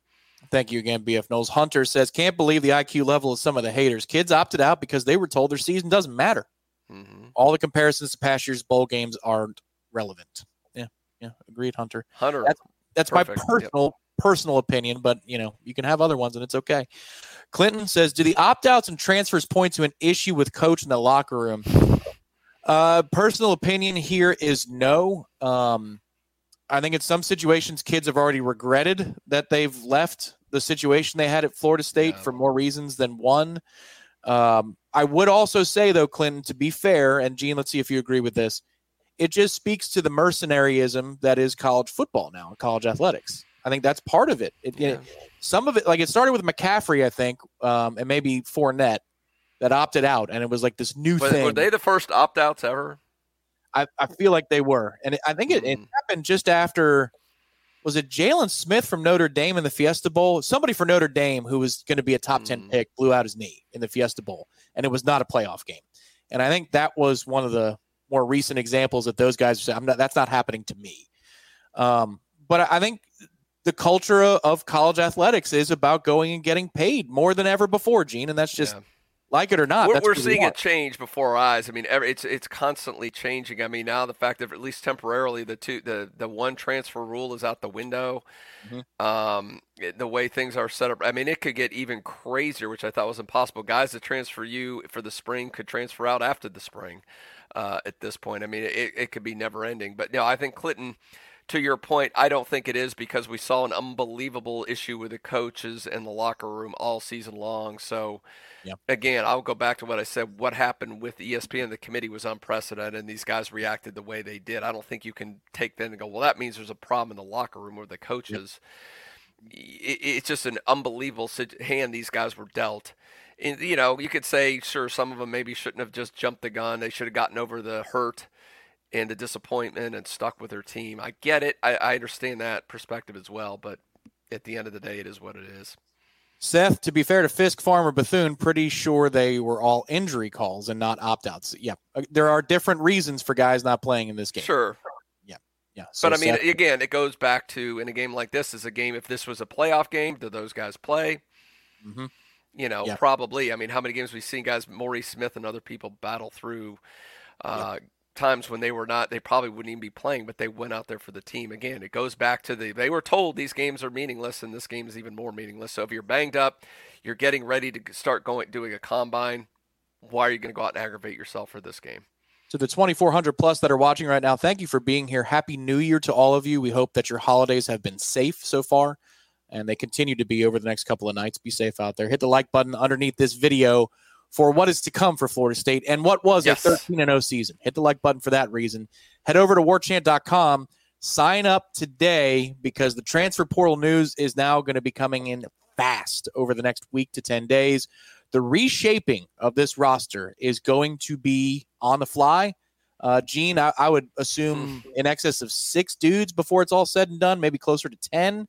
Speaker 1: Thank you again, BF Knowles. Hunter says, can't believe the IQ level of some of the haters. Kids opted out because they were told their season doesn't matter. Mm-hmm. All the comparisons to past year's bowl games aren't relevant. Yeah, yeah, agreed, Hunter.
Speaker 2: Hunter,
Speaker 1: that's, that's my personal yep. Personal opinion, but you know you can have other ones and it's okay. Clinton says, do the opt outs and transfers point to an issue with coach in the locker room? Uh, personal opinion here is no. Um, I think in some situations, kids have already regretted that they've left the situation they had at Florida State yeah. for more reasons than one. Um, I would also say, though, Clinton, to be fair, and Gene, let's see if you agree with this. It just speaks to the mercenaryism that is college football now, college athletics. I think that's part of it. it, yeah. it some of it, like it started with McCaffrey, I think, um, and maybe Fournette that opted out, and it was like this new thing.
Speaker 2: Were they the first opt outs ever?
Speaker 1: I, I feel like they were, and it, I think it, it mm. happened just after. Was it Jaylon Smith from Notre Dame in the Fiesta Bowl? Somebody for Notre Dame who was going to be a top ten mm. pick blew out his knee in the Fiesta Bowl, and it was not a playoff game. And I think that was one of the more recent examples that those guys said, "I'm not. That's not happening to me." Um, but I think the culture of college athletics is about going and getting paid more than ever before, Gene, and that's just yeah like it or not.
Speaker 2: We're, we're seeing we it change before our eyes. I mean, every, it's it's constantly changing. I mean, now the fact that at least temporarily the two the the one transfer rule is out the window. Mm-hmm. Um, the way things are set up, I mean, it could get even crazier, which I thought was impossible. Guys that transfer you for the spring could transfer out after the spring. Uh, at this point, I mean, it, it could be never ending. But no, I think Clinton to your point, I don't think it is because we saw an unbelievable issue with the coaches and the locker room all season long. So, Yep. Again, I'll go back to what I said. What happened with ESPN, the committee was unprecedented, and these guys reacted the way they did. I don't think you can take that and go, well, that means there's a problem in the locker room or the coaches. Yep. it's just an unbelievable hand these guys were dealt. And, you know, you could say, sure, some of them maybe shouldn't have just jumped the gun. They should have gotten over the hurt and the disappointment and stuck with their team. I get it. I, I understand that perspective as well. But at the end of the day, it is what it is.
Speaker 1: Seth, to be fair to Fiske, Farmer, Bethune, pretty sure they were all injury calls and not opt outs. Yeah. Uh, there are different reasons for guys not playing in this game.
Speaker 2: Sure.
Speaker 1: Yeah. Yeah.
Speaker 2: So but I mean, Seth, again, it goes back to in a game like this, is a game, if this was a playoff game, do those guys play? Mm-hmm. You know, yeah. probably. I mean, how many games we've seen guys, Maurice Smith and other people battle through uh, times when they were not, they probably wouldn't even be playing, but they went out there for the team. Again, it goes back to the they were told these games are meaningless, and this game is even more meaningless. So if you're banged up, you're getting ready to start going doing a combine. Why are you going to go out and aggravate yourself for this game?
Speaker 1: To the 2,400 plus that are watching right now, thank you for being here. Happy New Year to all of you. We hope that your holidays have been safe so far and they continue to be over the next couple of nights. Be safe out there. Hit the like button underneath this video for what is to come for Florida State and what was yes. a 13 0 season. Hit the like button for that reason. Head over to warchant.com. Sign up today because the transfer portal news is now going to be coming in fast over the next week to 10 days. The reshaping of this roster is going to be on the fly. Uh, Gene, I, I would assume hmm. in excess of six dudes before it's all said and done, maybe closer to 10.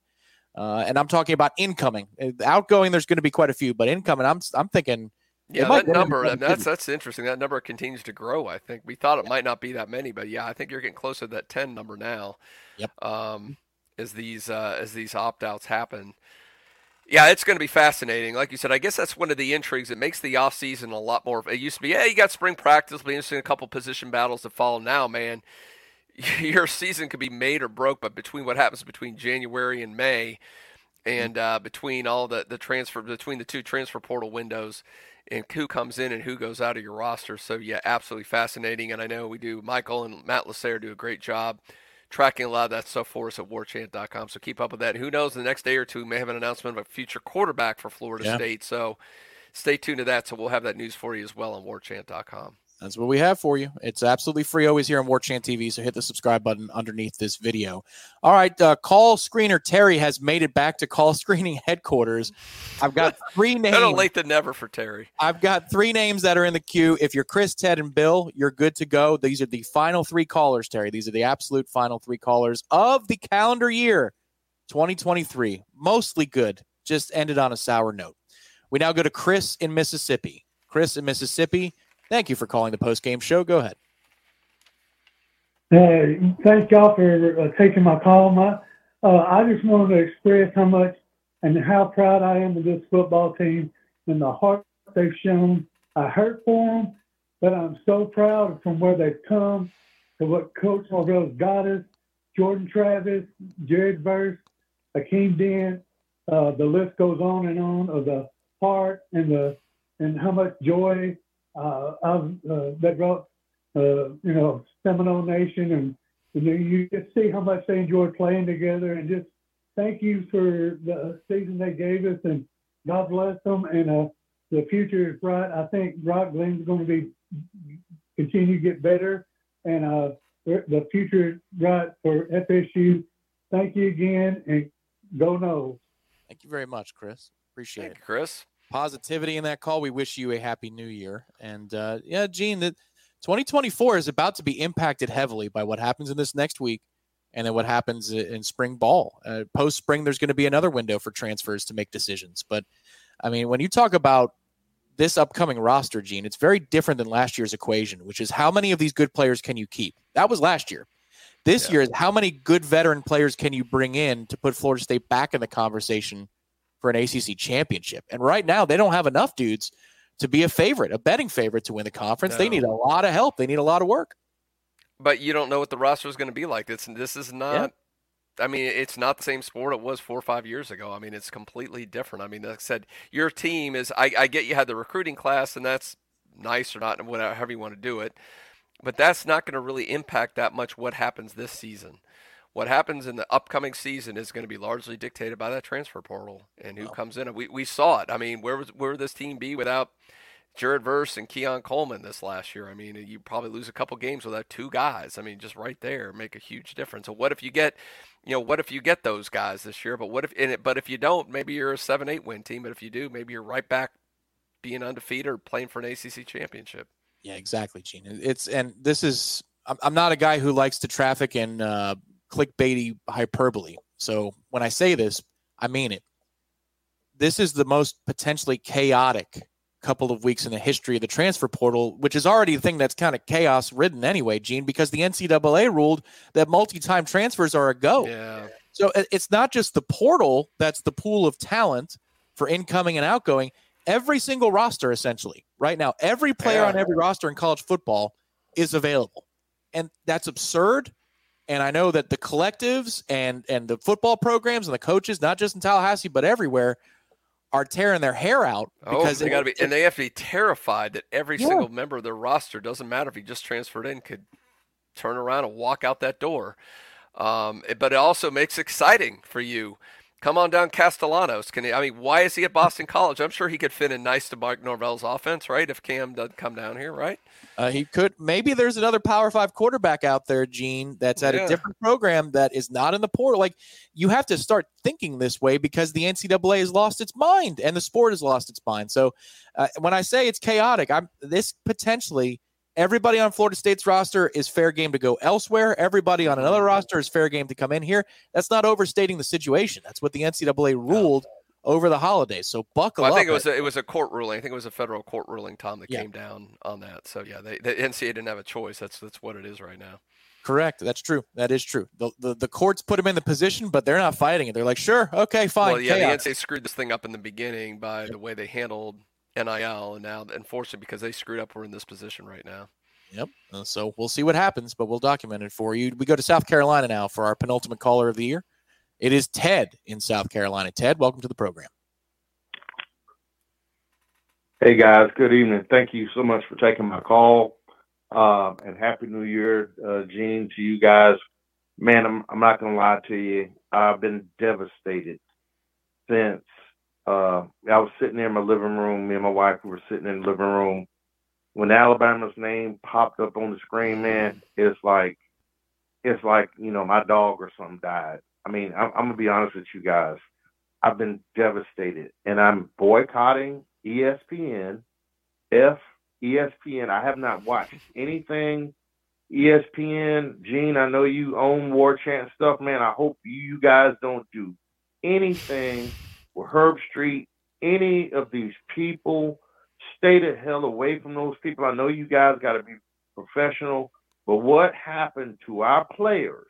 Speaker 1: Uh, and I'm talking about incoming. Uh, outgoing, there's going to be quite a few, but incoming, I'm I'm thinking.
Speaker 2: Yeah, that number that's that's interesting. That number continues to grow. I think we thought it might not be that many, but yeah, I think you're getting closer to that 10 number now.
Speaker 1: Yep.
Speaker 2: Um, as these uh, as these opt outs happen. Yeah, it's going to be fascinating. Like you said, I guess that's one of the intrigues. It makes the offseason a lot more. It used to be, yeah, you got spring practice, be interesting, a couple position battles to follow. Now, man, your season could be made or broke, but between what happens between January and May, and uh, between all the the transfer between the two transfer portal windows, and who comes in and who goes out of your roster. So yeah, absolutely fascinating. And I know we do. Michael and Matt Lasser do a great job tracking a lot of that stuff for us at warchant.com. So keep up with that. And Who knows? The next day or two, we may have an announcement of a future quarterback for Florida yeah. State. So stay tuned to that. So we'll have that news for you as well on warchant.com.
Speaker 1: That's what we have for you. It's absolutely free always here on Warchant TV. So hit the subscribe button underneath this video. All right, uh, call screener Terry has made it back to call screening headquarters. I've got three names.
Speaker 2: Better late than never for Terry.
Speaker 1: I've got three names that are in the queue. If you're Chris, Ted, and Bill, you're good to go. These are the final three callers, Terry. These are the absolute final three callers of the calendar year 2023. Mostly good. Just ended on a sour note. We now go to Chris in Mississippi. Chris in Mississippi. Thank you for calling the post game show. Go ahead.
Speaker 8: Uh, thank y'all for uh, taking my call. My, uh, I just wanted to express how much and how proud I am of this football team and the heart they've shown. I hurt for them, but I'm so proud from where they've come to what Coach Norvell's got us. Jordan Travis, Jared Verse, Akeem Dent, uh, the list goes on and on of the heart and the and how much joy uh, of, uh, that brought, uh, you know, Seminole Nation, and, and you just see how much they enjoy playing together, and just thank you for the season they gave us, and God bless them, and uh, the future is bright. I think Brock Glenn's going to be continue to get better, and uh, the future is bright for FSU. Thank you again, and go Noles.
Speaker 1: Thank you very much, Chris. Appreciate
Speaker 2: Thank
Speaker 1: it,
Speaker 2: you, Chris
Speaker 1: positivity in that call. We wish you a happy new year. And uh, yeah, Gene, that 2024 is about to be impacted heavily by what happens in this next week and then what happens in spring ball. Uh, Post spring, there's going to be another window for transfers to make decisions. But I mean, when you talk about this upcoming roster, Gene, it's very different than last year's equation, which is how many of these good players can you keep? That was last year. This yeah. year, is how many good veteran players can you bring in to put Florida State back in the conversation for an ACC championship. And right now, they don't have enough dudes to be a favorite, a betting favorite to win the conference. No. They need a lot of help. They need a lot of work.
Speaker 2: But you don't know what the roster is going to be like. This this is not. Yeah. I mean, it's not the same sport it was four or five years ago. I mean, it's completely different. I mean, like I said, your team is. I, I get you had the recruiting class, and that's nice or not, whatever however you want to do it. But that's not going to really impact that much what happens this season what happens in the upcoming season is going to be largely dictated by that transfer portal and who comes in. We, we saw it. I mean, where was where would this team be without Jared Verse and Keon Coleman this last year? I mean, you probably lose a couple games without two guys. I mean, just right there make a huge difference. So what if you get, you know, what if you get those guys this year? But what if in it? But if you don't, maybe you're a seven eight win team. But if you do, maybe you're right back being undefeated or playing for an ACC championship.
Speaker 1: Yeah, exactly, Gene. It's and this is. I'm, I'm not a guy who likes to traffic in. Uh, clickbaity hyperbole. So when I say this, I mean it. This is the most potentially chaotic couple of weeks in the history of the transfer portal, which is already a thing that's kind of chaos ridden anyway, Gene, because the NCAA ruled that multi time transfers are a go.
Speaker 2: Yeah.
Speaker 1: So it's not just the portal that's the pool of talent for incoming and outgoing. Every single roster, essentially, right now, every player yeah. on every roster in college football is available. and that's absurd. And I know that the collectives and and the football programs and the coaches, not just in Tallahassee but everywhere, are tearing their hair out
Speaker 2: oh, because oh, they got to be, and they have to be terrified that every yeah. single member of their roster doesn't matter if he just transferred in could turn around and walk out that door. Um, but it also makes exciting for you Come on down, Castellanos. Can he, I mean, why is he at Boston College? I'm sure he could fit in nice to Mike Norvell's offense, right? If Cam doesn't come down here, right?
Speaker 1: Uh, he could. Maybe there's another Power Five quarterback out there, Gene, that's at yeah. a different program that is not in the portal. Like you have to start thinking this way because the NCAA has lost its mind and the sport has lost its mind. So uh, when I say it's chaotic, I'm this potentially Everybody on Florida State's roster is fair game to go elsewhere. Everybody on another roster is fair game to come in here. That's not overstating the situation. That's what the NCAA ruled over the holidays. So buckle
Speaker 2: well,
Speaker 1: I
Speaker 2: think it was a, it was a court ruling. I think it was a federal court ruling, Tom, that yeah. came down on that. So yeah, they, the NCAA didn't have a choice. That's that's what it is right now.
Speaker 1: Correct. That's true. That is true. The, the, the courts put them in the position, but they're not fighting it. They're like, sure, okay, fine.
Speaker 2: Well, yeah, chaos. the NCAA screwed this thing up in the beginning by the way they handled NIL, and now, unfortunately, because they screwed up, we're in this position right now.
Speaker 1: Yep. Uh, so we'll see what happens, but we'll document it for you. We go to South Carolina now for our penultimate caller of the year. It is Ted in South Carolina. Ted, welcome to the program.
Speaker 9: Hey guys, good evening. Thank you so much for taking my call. Uh, and happy New Year, uh, Gene, to you guys. Man, I'm I'm not gonna lie to you. I've been devastated since uh, I was sitting there in my living room. Me and my wife we were sitting in the living room when Alabama's name popped up on the screen, man, it's like it's like you know my dog or something died. I mean, I'm, I'm gonna be honest with you guys. I've been devastated, and I'm boycotting ESPN. F ESPN. I have not watched anything ESPN. Gene, I know you own Warchant stuff, man. I hope you guys don't do anything with Herb Street, any of these people stay the hell away from those people. I know you guys got to be professional, but what happened to our players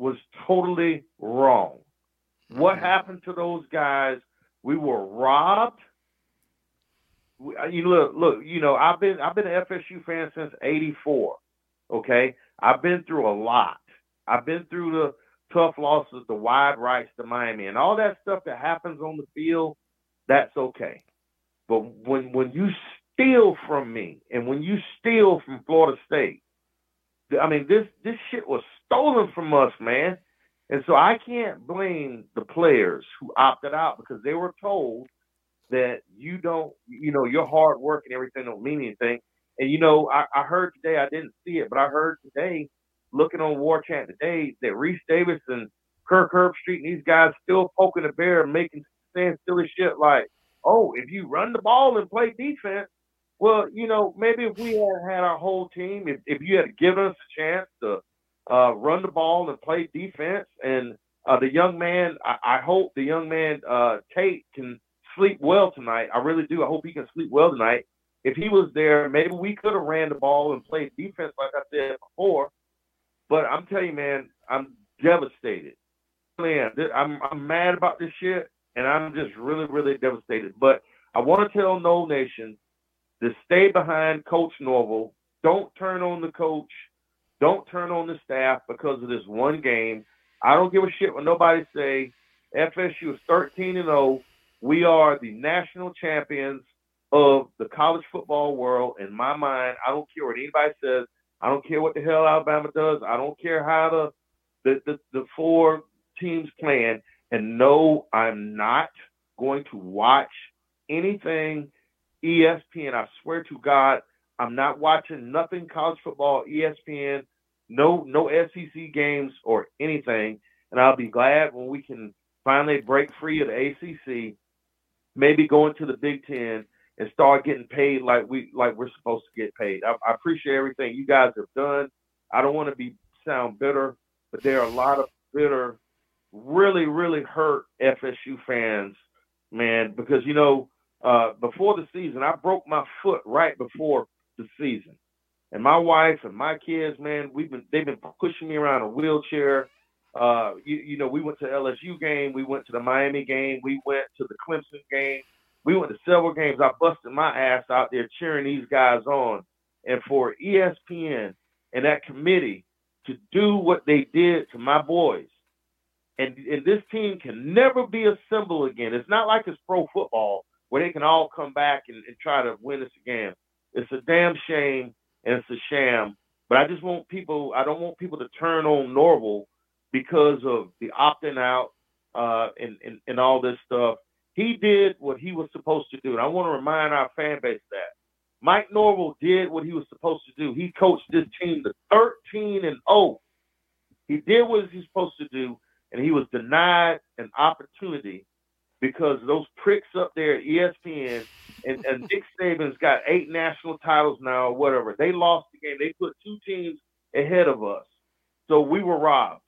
Speaker 9: was totally wrong. What mm-hmm. happened to those guys? We were robbed. We, uh, you look, look. You know, I've been I've been an FSU fan since '84. Okay, I've been through a lot. I've been through the tough losses, the wide rights to Miami, and all that stuff that happens on the field. That's okay. But when when you steal from me and when you steal from Florida State, I mean this this shit was stolen from us, man. And so I can't blame the players who opted out because they were told that you don't, you know, your hard work and everything don't mean anything. And you know, I, I heard today, I didn't see it, but I heard today, looking on Warchant today, that Reese Davis and Kirk Herbstreit and these guys still poking the bear making saying silly shit like, oh, if you run the ball and play defense, well, you know, maybe if we had had our whole team, if, if you had given us a chance to uh, run the ball and play defense, and uh, the young man, I, I hope the young man uh, Tate can sleep well tonight. I really do. I hope he can sleep well tonight. If he was there, maybe we could have ran the ball and played defense like I said before. But I'm telling you, man, I'm devastated. Man, I'm I'm mad about this shit and I'm just really, really devastated. But I want to tell Nole Nation to stay behind Coach Norvell. Don't turn on the coach. Don't turn on the staff because of this one game. I don't give a shit what nobody say. FSU is 13 and 0. We are the national champions of the college football world. In my mind, I don't care what anybody says. I don't care what the hell Alabama does. I don't care how the the, the, the four teams plan. And no, I'm not going to watch anything ESPN. I swear to God, I'm not watching nothing college football, ESPN, no no SEC games or anything. And I'll be glad when we can finally break free of the ACC, maybe go into the Big Ten and start getting paid like we like we're supposed to get paid. I, I appreciate everything you guys have done. I don't want to be sound bitter, but there are a lot of bitter really, really hurt FSU fans, man, because you know, uh, before the season, I broke my foot right before the season, and my wife and my kids, man, we've been they've been pushing me around a wheelchair. Uh, you, you know, we went to LSU game, we went to the Miami game, we went to the Clemson game, we went to several games. I busted my ass out there cheering these guys on, and for ESPN and that committee to do what they did to my boys. And, and this team can never be assembled again. It's not like it's pro football where they can all come back and, and try to win us again. It's a damn shame and it's a sham. But I just want people, I don't want people to turn on Norvell because of the opting out uh, and, and, and all this stuff. He did what he was supposed to do. And I want to remind our fan base that Mike Norvell did what he was supposed to do. He coached this team to 13 and 0. He did what he was supposed to do, and he was denied an opportunity because those pricks up there at ESPN and, and Nick Saban's got eight national titles now or whatever. They lost the game. They put two teams ahead of us. So we were robbed.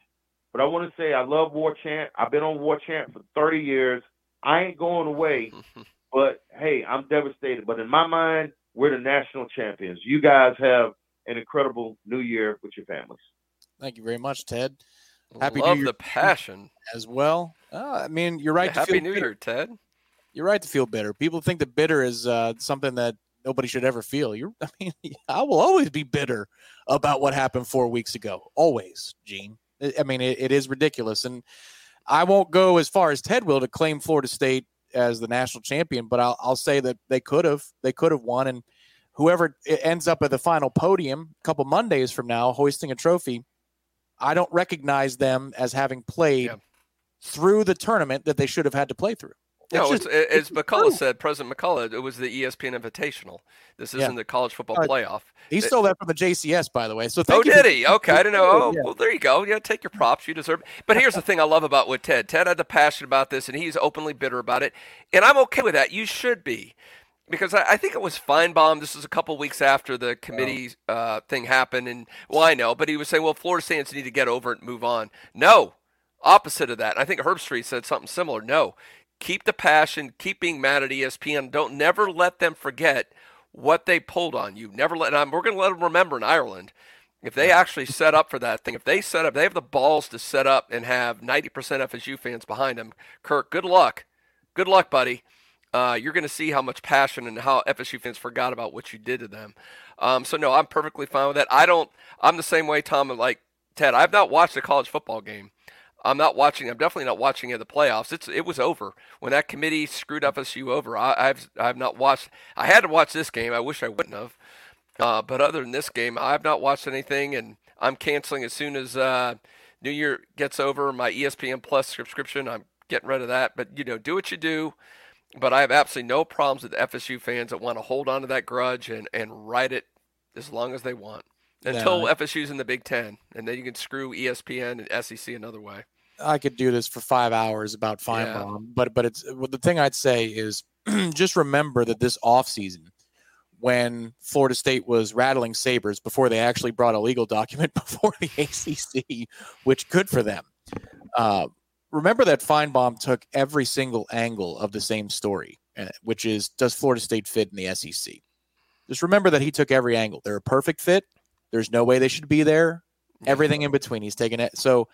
Speaker 9: But I want to say I love Warchant. I've been on Warchant for 30 years. I ain't going away. but hey, I'm devastated. But in my mind, we're the national champions. You guys have an incredible new year with your families.
Speaker 1: Thank you very much, Ted.
Speaker 2: Happy Love New Year the passion
Speaker 1: as well. Uh, I mean, you're right.
Speaker 2: Yeah, happy New bitter. Year, Ted.
Speaker 1: You're right to feel bitter. People think that bitter is uh, something that nobody should ever feel. You're, I mean, I will always be bitter about what happened four weeks ago. Always, Gene. I mean, it, it is ridiculous, and I won't go as far as Ted will to claim Florida State as the national champion, but I'll, I'll say that they could have. They could have won, and whoever ends up at the final podium a couple Mondays from now, hoisting a trophy, I don't recognize them as having played yeah. through the tournament that they should have had to play through.
Speaker 2: No, it's, it's, as McCullough said, President McCullough, it was the ESPN Invitational. This isn't yeah. the college football uh, playoff.
Speaker 1: He
Speaker 2: it,
Speaker 1: stole that from the JCS, by the way. So
Speaker 2: oh, did he? Okay, I didn't know. Oh, yeah. well, there you go. Yeah, take your props. You deserve. It. But here's the thing I love about with Ted. Ted had the passion about this, and he's openly bitter about it, and I'm okay with that. You should be, because I, I think it was Finebaum. This was a couple weeks after the committee oh. uh, thing happened, and well, I know, but he was saying, well, Florida Saints need to get over it and move on. No, opposite of that. I think Herbstreit said something similar. No, keep the passion, keep being mad at ESPN. Don't never let them forget what they pulled on you. Never let. them. we're going to let them remember in Ireland. If they actually set up for that thing, if they set up, they have the balls to set up and have 90% FSU fans behind them. Kirk, good luck. Good luck, buddy. Uh, you're going to see how much passion and how FSU fans forgot about what you did to them. Um, so no, I'm perfectly fine with that. I don't. I'm the same way, Tom. Like Ted, I've not watched a college football game. I'm not watching. I'm definitely not watching in the playoffs. It's it was over when that committee screwed FSU over. I, have I've not watched. I had to watch this game. I wish I wouldn't have. Uh, but other than this game, I've not watched anything, and I'm canceling as soon as uh, New Year gets over. My ESPN Plus subscription, I'm getting rid of that. But you know, do what you do. But I have absolutely no problems with FSU fans that want to hold on to that grudge and and ride it as long as they want until no. FSU's in the Big Ten, and then you can screw ESPN and SEC another way.
Speaker 1: I could do this for five hours about Finebaum, yeah. but but it's well, the thing I'd say is just remember that this offseason, when Florida State was rattling sabers before they actually brought a legal document before the ACC, which good for them. Uh, remember that Finebaum took every single angle of the same story, uh, which is does Florida State fit in the SEC? Just remember that he took every angle. They're a perfect fit. There's no way they should be there. Everything in between, he's taking it. So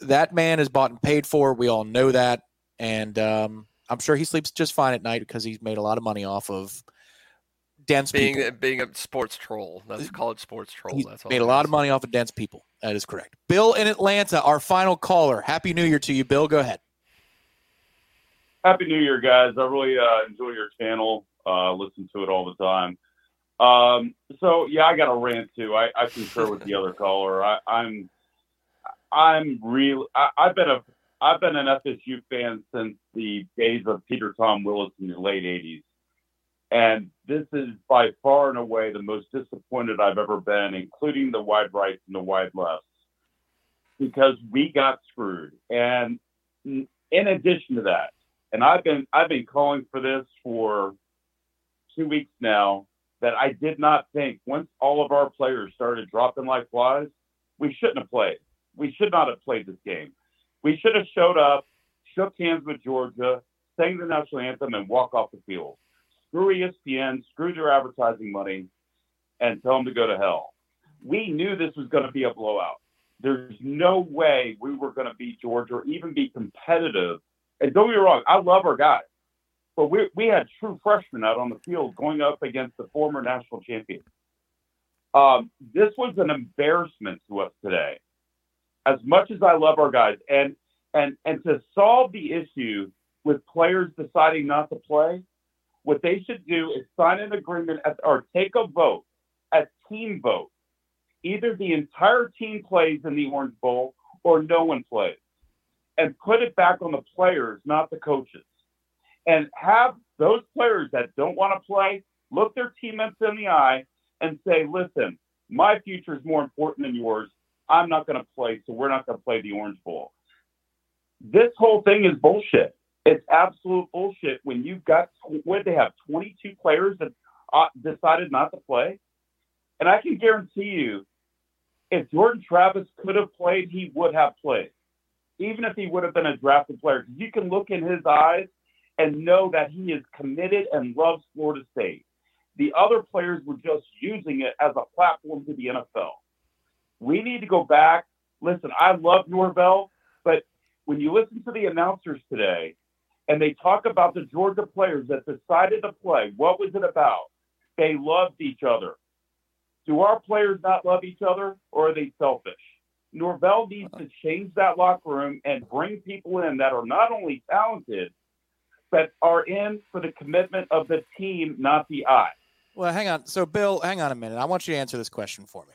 Speaker 1: that man is bought and paid for. We all know that, and um, I'm sure he sleeps just fine at night because he's made a lot of money off of dense
Speaker 2: being
Speaker 1: people.
Speaker 2: being a sports troll. That's college sports troll. He's That's
Speaker 1: made a lot of money off of dense people. That is correct. Bill in Atlanta, our final caller. Happy New Year to you, Bill. Go ahead.
Speaker 10: Happy New Year, guys. I really uh, enjoy your channel. Uh, listen to it all the time. Um, so yeah, I got a rant too. I, I concur with the other caller. I, I'm I'm real. I, I've been a I've been an FSU fan since the days of Peter Tom Willis in the late '80s, and this is by far and away the most disappointed I've ever been, including the wide right and the wide left, because we got screwed. And in addition to that, and I've been I've been calling for this for two weeks now that I did not think once all of our players started dropping like flies, we shouldn't have played we should not have played this game. We should have showed up, shook hands with Georgia, sang the national anthem, and walk off the field. Screw ESPN, screw their advertising money, and tell them to go to hell. We knew this was going to be a blowout. There's no way we were going to beat Georgia or even be competitive. And don't me wrong, I love our guys, but we, we had true freshmen out on the field going up against the former national champion. Um, this was an embarrassment to us today. As much as I love our guys, and and and to solve the issue with players deciding not to play, what they should do is sign an agreement at, or take a vote, a team vote. Either the entire team plays in the Orange Bowl or no one plays, and put it back on the players, not the coaches, and have those players that don't want to play look their teammates in the eye and say, listen, my future is more important than yours. I'm not going to play, so we're not going to play the Orange Bowl. This whole thing is bullshit. It's absolute bullshit when you've got, what they have, 22 players that uh, decided not to play. And I can guarantee you, if Jordan Travis could have played, he would have played, even if he would have been a drafted player. You can look in his eyes and know that he is committed and loves Florida State. The other players were just using it as a platform to the NFL. We need to go back. Listen, I love Norvell, but when you listen to the announcers today and they talk about the Georgia players that decided to play, what was it about? They loved each other. Do our players not love each other or are they selfish? Norvell needs to change that locker room and bring people in that are not only talented, but are in for the commitment of the team, not the eye.
Speaker 1: Well, hang on. So, Bill, hang on a minute. I want you to answer this question for me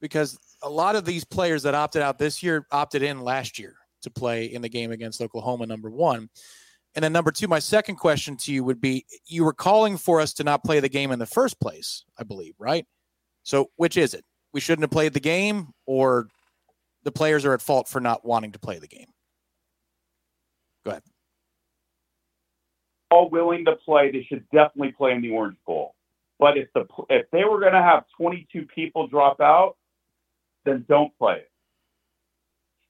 Speaker 1: because a lot of these players that opted out this year opted in last year to play in the game against Oklahoma, number one. And then, number two, my second question to you would be you were calling for us to not play the game in the first place, I believe, right? So, which is it? We shouldn't have played the game, or the players are at fault for not wanting to play the game? Go ahead.
Speaker 10: All willing to play, they should definitely play in the Orange Bowl. But if the if they were going to have 22 people drop out, then don't play it.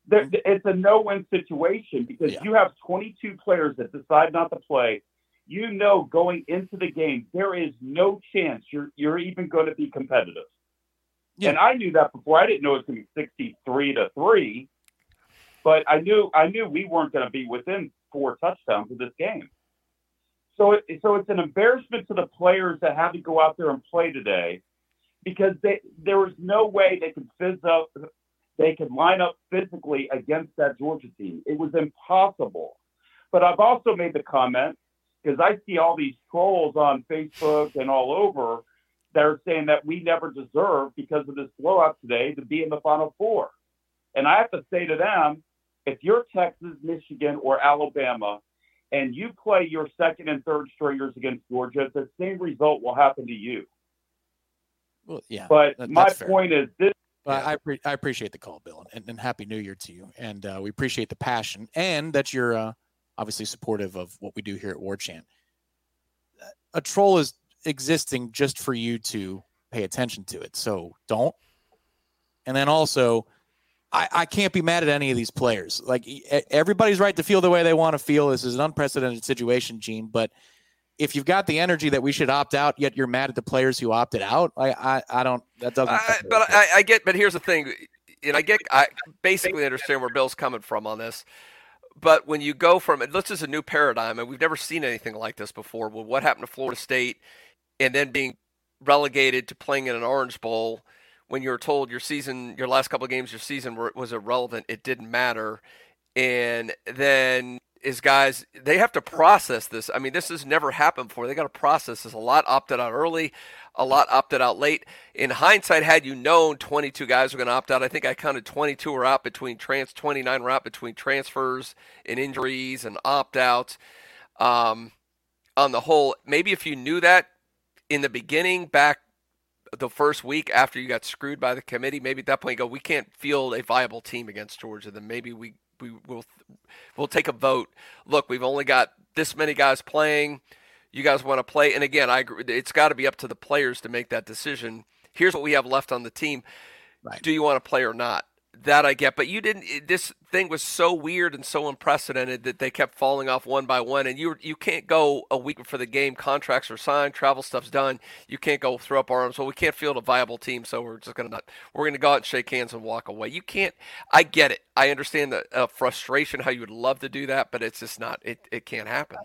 Speaker 10: There, mm-hmm. it's a no-win situation because yeah. you have 22 players that decide not to play. You know, going into the game, there is no chance you're you're even going to be competitive. Yeah. And I knew that before. I didn't know it was going to be 63 to three, but I knew I knew we weren't going to be within four touchdowns of this game. So it, so it's an embarrassment to the players that had to go out there and play today because they, there was no way they could fizz up, they could line up physically against that Georgia team. It was impossible. But I've also made the comment because I see all these trolls on Facebook and all over that are saying that we never deserve because of this blowout today to be in the Final Four. And I have to say to them, if you're Texas, Michigan, or Alabama, and you play your second and third stringers against Georgia, the same result will happen to you.
Speaker 1: Well, yeah.
Speaker 10: But that, my point is this.
Speaker 1: Well, I, pre- I appreciate the call, Bill, and, and Happy New Year to you. And uh, we appreciate the passion and that you're uh, obviously supportive of what we do here at Warchant. A troll is existing just for you to pay attention to it. So don't. And then also, I, I can't be mad at any of these players. Like everybody's right to feel the way they want to feel. This is an unprecedented situation, Gene. But if you've got the energy that we should opt out, yet you're mad at the players who opted out, I I, I don't. That doesn't.
Speaker 2: I, but I, I, get. But here's the thing, and I get. I basically understand where Bill's coming from on this. But when you go from this is a new paradigm, and we've never seen anything like this before. Well, what happened to Florida State, and then being relegated to playing in an Orange Bowl when you were told your season, your last couple of games, your season were, was irrelevant, it didn't matter. And then is guys, they have to process this. I mean, this has never happened before. They got to process this. A lot opted out early, a lot opted out late. In hindsight, had you known 22 guys were going to opt out, I think I counted 22 were out between trans, 29 were out between transfers and injuries and opt outs. Um, on the whole, maybe if you knew that in the beginning, back the first week after you got screwed by the committee, maybe at that point you go, we can't field a viable team against Georgia. Then maybe we we will we'll take a vote. Look, we've only got this many guys playing. You guys want to play? And again, I agree. It's got to be up to the players to make that decision. Here's what we have left on the team. Right. Do you want to play or not? That I get, but you didn't. This thing was so weird and so unprecedented that they kept falling off one by one, and you you can't go a week before the game. Contracts are signed, travel stuff's done. You can't go throw up arms. Well, we can't field a viable team, so we're just gonna not. We're gonna go out and shake hands and walk away. You can't. I get it. I understand the uh, frustration, how you would love to do that, but it's just not. It it can't happen.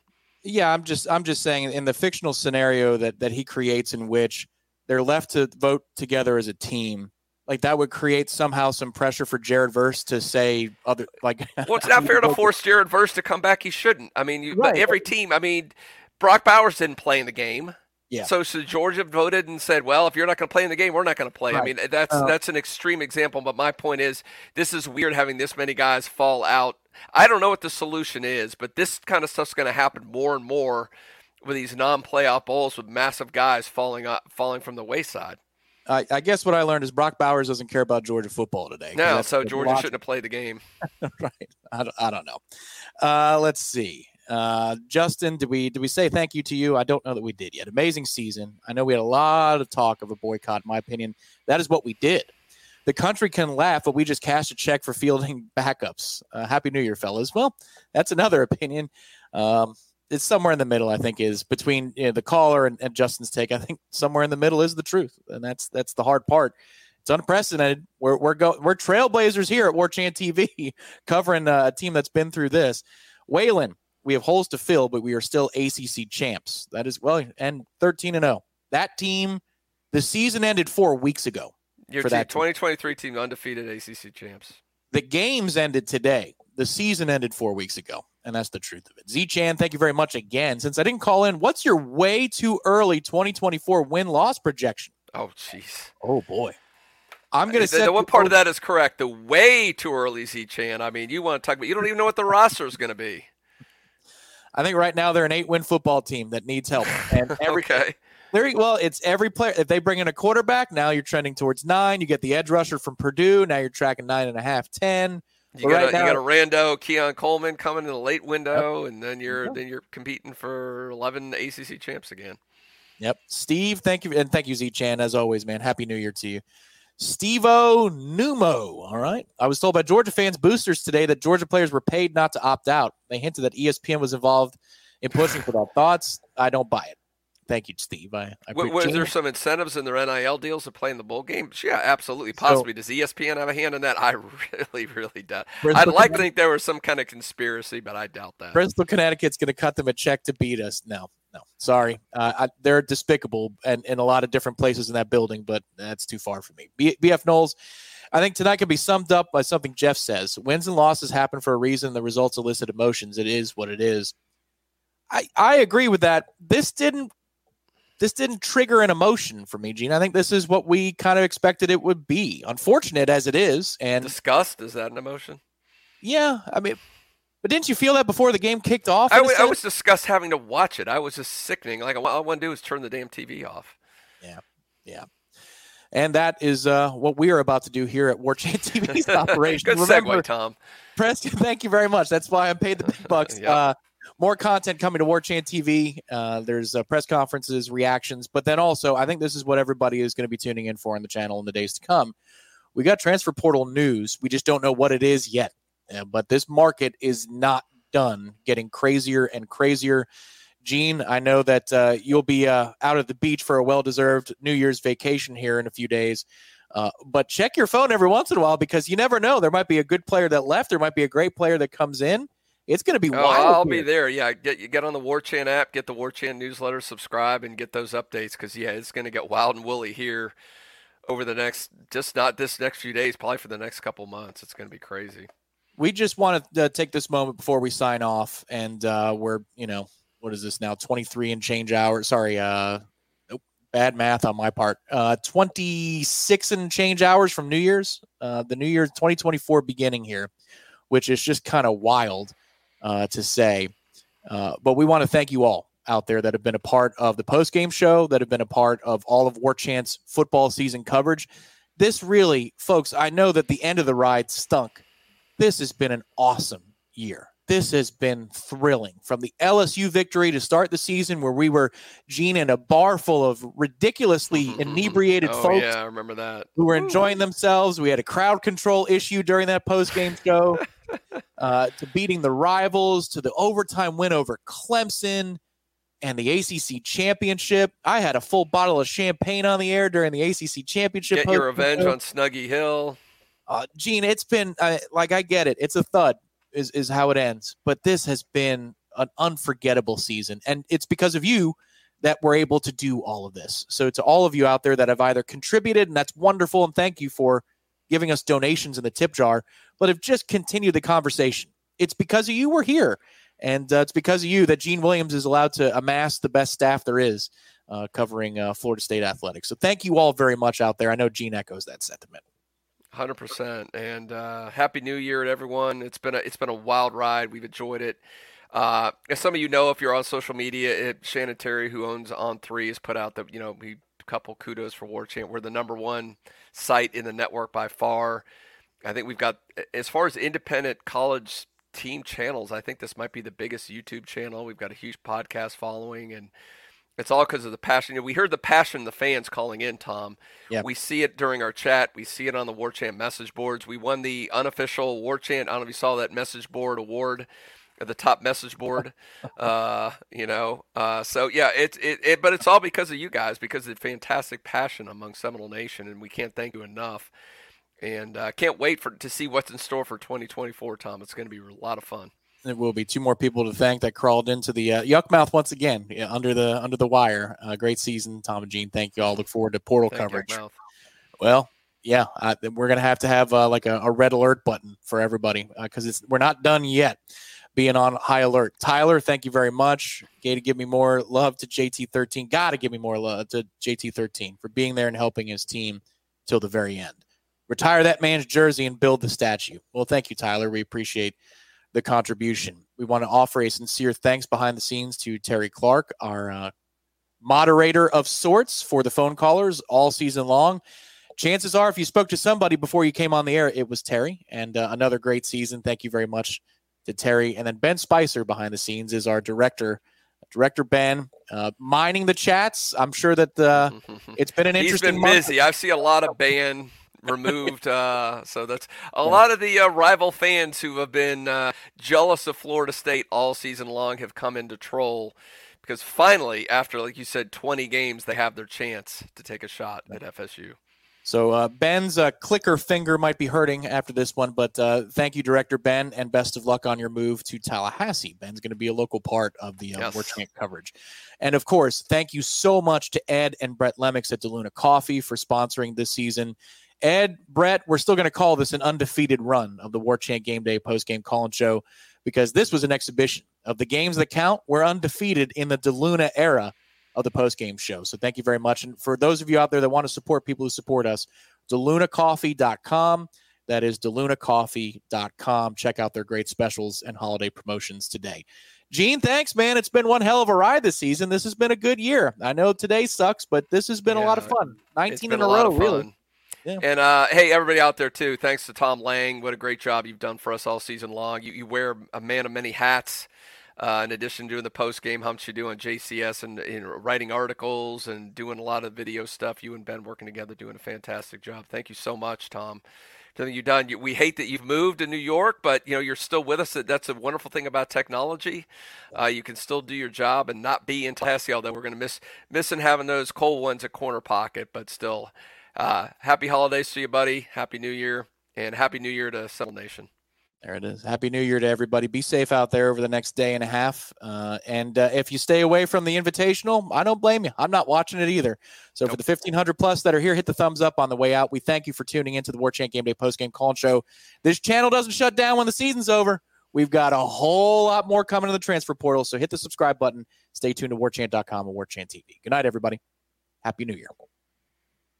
Speaker 1: Yeah, I'm just I'm just saying in the fictional scenario that that he creates in which they're left to vote together as a team, like that would create somehow some pressure for Jared Verse to say other like.
Speaker 2: well, it's not fair to force Jared Verse to come back. He shouldn't. I mean, you, right. every team. I mean, Brock Bowers didn't play in the game.
Speaker 1: Yeah.
Speaker 2: So, so Georgia voted and said, "Well, if you're not going to play in the game, we're not going to play." Right. I mean, that's uh, that's an extreme example, but my point is, this is weird having this many guys fall out. I don't know what the solution is, but this kind of stuff's going to happen more and more with these non-playoff bowls with massive guys falling up, falling from the wayside.
Speaker 1: I, I, guess what I learned is Brock Bowers doesn't care about Georgia football today.
Speaker 2: No, so Georgia shouldn't have played the game.
Speaker 1: right. I don't, I don't know. Uh, let's see. Uh, Justin, did we did we say thank you to you? I don't know that we did yet. Amazing season. I know we had a lot of talk of a boycott. In my opinion, that is what we did. The country can laugh, but we just cashed a check for fielding backups. Uh, Happy New Year, fellas. Well, that's another opinion. Um, it's somewhere in the middle. I think is between you know, the caller and, and, Justin's take. I think somewhere in the middle is the truth, and that's that's the hard part. It's unprecedented. We're we're go we're trailblazers here at Warchant TV, covering uh, a team that's been through this. Waylon, we have holes to fill, but we are still ACC champs. That is well, and thirteen and zero. Oh. That team, the season ended four weeks ago.
Speaker 2: Your for team, that 2023 team undefeated ACC champs.
Speaker 1: The games ended today. The season ended four weeks ago. And that's the truth of it. Z Chan, thank you very much again. Since I didn't call in, what's your way too early 2024 win loss projection?
Speaker 2: Oh, jeez.
Speaker 1: Oh, boy. I'm going to
Speaker 2: say
Speaker 1: the
Speaker 2: one part of that is correct. The way too early, Z Chan. I mean, you want to talk about, you don't even know what the roster is going to be.
Speaker 1: I think right now they're an eight win football team that needs help. And every,
Speaker 2: okay.
Speaker 1: Very well, it's every player. If they bring in a quarterback, now you're trending towards nine. You get the edge rusher from Purdue. Now you're tracking nine and a half, ten.
Speaker 2: You got, right a, now, you got a Rando, Keon Coleman coming in the late window, yep. and then you're yep. then you're competing for eleven ACC champs again.
Speaker 1: Yep, Steve, thank you, and thank you, Z Chan, as always, man. Happy New Year to you, Stevo Numo. All right, I was told by Georgia fans boosters today that Georgia players were paid not to opt out. They hinted that ESPN was involved in pushing for that. Thoughts? I don't buy it. Thank you, Steve. I, I
Speaker 2: was there some incentives in their NIL deals to play in the bowl game? Yeah, absolutely, possibly. So, Does ESPN have a hand in that? I really, really doubt. I'd like to think there was some kind of conspiracy, but I doubt that.
Speaker 1: Bristol, Connecticut's going to cut them a check to beat us. No, no, sorry. Uh, I, they're despicable and in a lot of different places in that building, but that's too far for me. B, BF Knowles. I think tonight can be summed up by something Jeff says. Wins and losses happen for a reason. The results elicit emotions. It is what it is. I, I agree with that. This didn't this didn't trigger an emotion for me, Gene. I think this is what we kind of expected it would be. Unfortunate as it is, and
Speaker 2: disgust is that an emotion?
Speaker 1: Yeah, I mean, but didn't you feel that before the game kicked off?
Speaker 2: I, w- I was disgust having to watch it. I was just sickening. Like all I want to do is turn the damn TV off.
Speaker 1: Yeah, yeah. And that is uh, what we are about to do here at Warchant TV's operation.
Speaker 2: Good Remember, segue, Tom.
Speaker 1: Preston, thank you very much. That's why I'm paid the big bucks. yep. uh, more content coming to Warchant TV. Uh, there's uh, press conferences, reactions, but then also I think this is what everybody is going to be tuning in for on the channel in the days to come. We got transfer portal news. We just don't know what it is yet. Uh, but this market is not done, getting crazier and crazier. Gene, I know that uh, you'll be uh, out at the beach for a well-deserved New Year's vacation here in a few days. Uh, but check your phone every once in a while because you never know. There might be a good player that left. There might be a great player that comes in. It's going to be oh, wild.
Speaker 2: I'll here. be there. Yeah, get you get on the Warchant app, get the Warchant newsletter, subscribe, and get those updates because yeah, it's going to get wild and woolly here over the next just not this next few days, probably for the next couple months. It's going to be crazy.
Speaker 1: We just want to uh, take this moment before we sign off, and uh, we're you know what is this now? Twenty three and change hours. Sorry, uh, nope, bad math on my part. Uh, twenty six and change hours from New Year's. Uh, the New Year's twenty twenty four beginning here, which is just kind of wild uh, to say. Uh, but we want to thank you all out there that have been a part of the post game show, that have been a part of all of Warchant's football season coverage. This really, folks, I know that the end of the ride stunk. This has been an awesome year. This has been thrilling from the LSU victory to start the season, where we were Gene in a bar full of ridiculously inebriated
Speaker 2: oh,
Speaker 1: folks.
Speaker 2: Yeah, I remember that.
Speaker 1: Who were enjoying themselves. We had a crowd control issue during that post game show. uh, to beating the rivals, to the overtime win over Clemson and the ACC championship. I had a full bottle of champagne on the air during the ACC championship.
Speaker 2: Get your revenge on Snuggy Hill.
Speaker 1: Uh, Gene, it's been uh, like I get it. It's a thud, is is how it ends. But this has been an unforgettable season, and it's because of you that we're able to do all of this. So to all of you out there that have either contributed, and that's wonderful, and thank you for giving us donations in the tip jar, but have just continued the conversation. It's because of you we're here. And uh, it's because of you that Gene Williams is allowed to amass the best staff there is uh, covering uh, Florida State athletics. So thank you all very much out there. I know Gene echoes that sentiment.
Speaker 2: Hundred percent, and uh, happy New Year to everyone. It's been a it's been a wild ride. We've enjoyed it. Uh, as some of you know, if you're on social media, it, Shannon Terry, who owns On3, has put out the you know we couple kudos for Warchant. We're the number one site in the network by far. I think we've got as far as independent college team channels. I think this might be the biggest YouTube channel. We've got a huge podcast following, and it's all because of the passion. We heard the passion the fans calling in, Tom.
Speaker 1: Yep.
Speaker 2: We see it during our chat. We see it on the Warchant message boards. We won the unofficial Warchant. I don't know if you saw that message board award the top message board. Uh, you know, uh, so yeah, it's it, it, but it's all because of you guys, because of the fantastic passion among Seminole Nation, and we can't thank you enough. And uh, can't wait for to see what's in store for 2024, Tom. It's going to be a lot of fun.
Speaker 1: It will be two more people to thank that crawled into the uh, yuck mouth once again yeah, under the under the wire. Uh, great season, Tom and Gene. Thank you all. Look forward to portal
Speaker 2: Thank
Speaker 1: coverage. Well, yeah, I, we're gonna have to have uh, like a, a, red alert button for everybody because it's we're not done yet. Being on high alert. Tyler, thank you very much. Got to give me more love to JT13. Got to give me more love to JT13 for being there and helping his team till the very end retire that man's jersey and build the statue. Well, thank you, Tyler. We appreciate the contribution. We want to offer a sincere thanks behind the scenes to Terry Clark, our uh, moderator of sorts for the phone callers all season long. Chances are, if you spoke to somebody before you came on the air, it was Terry. And uh, another great season. Thank you very much to Terry. And then Ben Spicer behind the scenes is our director. Director Ben, uh, mining the chats. I'm sure that uh, it's been an interesting.
Speaker 2: He's been busy. I see a lot of Ben removed. Uh, so that's a lot of the uh, rival fans who have been uh, jealous of Florida State all season long have come into troll because finally, after like you said, 20 games, they have their chance to take a shot at FSU.
Speaker 1: So uh, Ben's uh, clicker finger might be hurting after this one, but uh, thank you, Director Ben, and best of luck on your move to Tallahassee. Ben's going to be a local part of the uh, yes. Warchant coverage. And of course, thank you so much to Ed and Brett Lemix at DeLuna Coffee for sponsoring this season. Ed, Brett, we're still going to call this an undefeated run of the Warchant Game Day post game call and show because this was an exhibition of the games that count. We're undefeated in the DeLuna era of the post game show. So thank you very much. And for those of you out there that want to support people who support us, DeLunaCoffee.com. That is DeLunaCoffee.com. Check out their great specials and holiday promotions today. Gene, thanks, man. It's been one hell of a ride this season. This has been a good year. I know today sucks, but this has been yeah, a lot of fun. 19 in a, row, really.
Speaker 2: Yeah. And uh, hey, everybody out there too. Thanks to Tom Lang. What a great job you've done for us all season long. You, you wear a man of many hats. Uh, in addition to doing the post game humps, you do on JCS and, and, writing articles and doing a lot of video stuff. You and Ben working together, doing a fantastic job. Thank you so much, Tom. Something you've done. We hate that you've moved to New York, but you know you're still with us. That's a wonderful thing about technology. Uh, you can still do your job and not be in Tallahassee. Although we're going to miss missing having those cold ones at corner pocket, but still uh, happy holidays to you, buddy. Happy New Year, and Happy New Year to Seminole Nation.
Speaker 1: There it is. Happy New Year to everybody. Be safe out there over the next day and a half. Uh, and uh, if you stay away from the Invitational, I don't blame you. I'm not watching it either. So nope. for the 1,500 plus that are here, hit the thumbs up on the way out. We thank you for tuning into the Warchant Game Day post game call show. This channel doesn't shut down when the season's over. We've got a whole lot more coming to the transfer portal. So hit the subscribe button. Stay tuned to warchant.com and warchant TV. Good night, everybody. Happy New Year.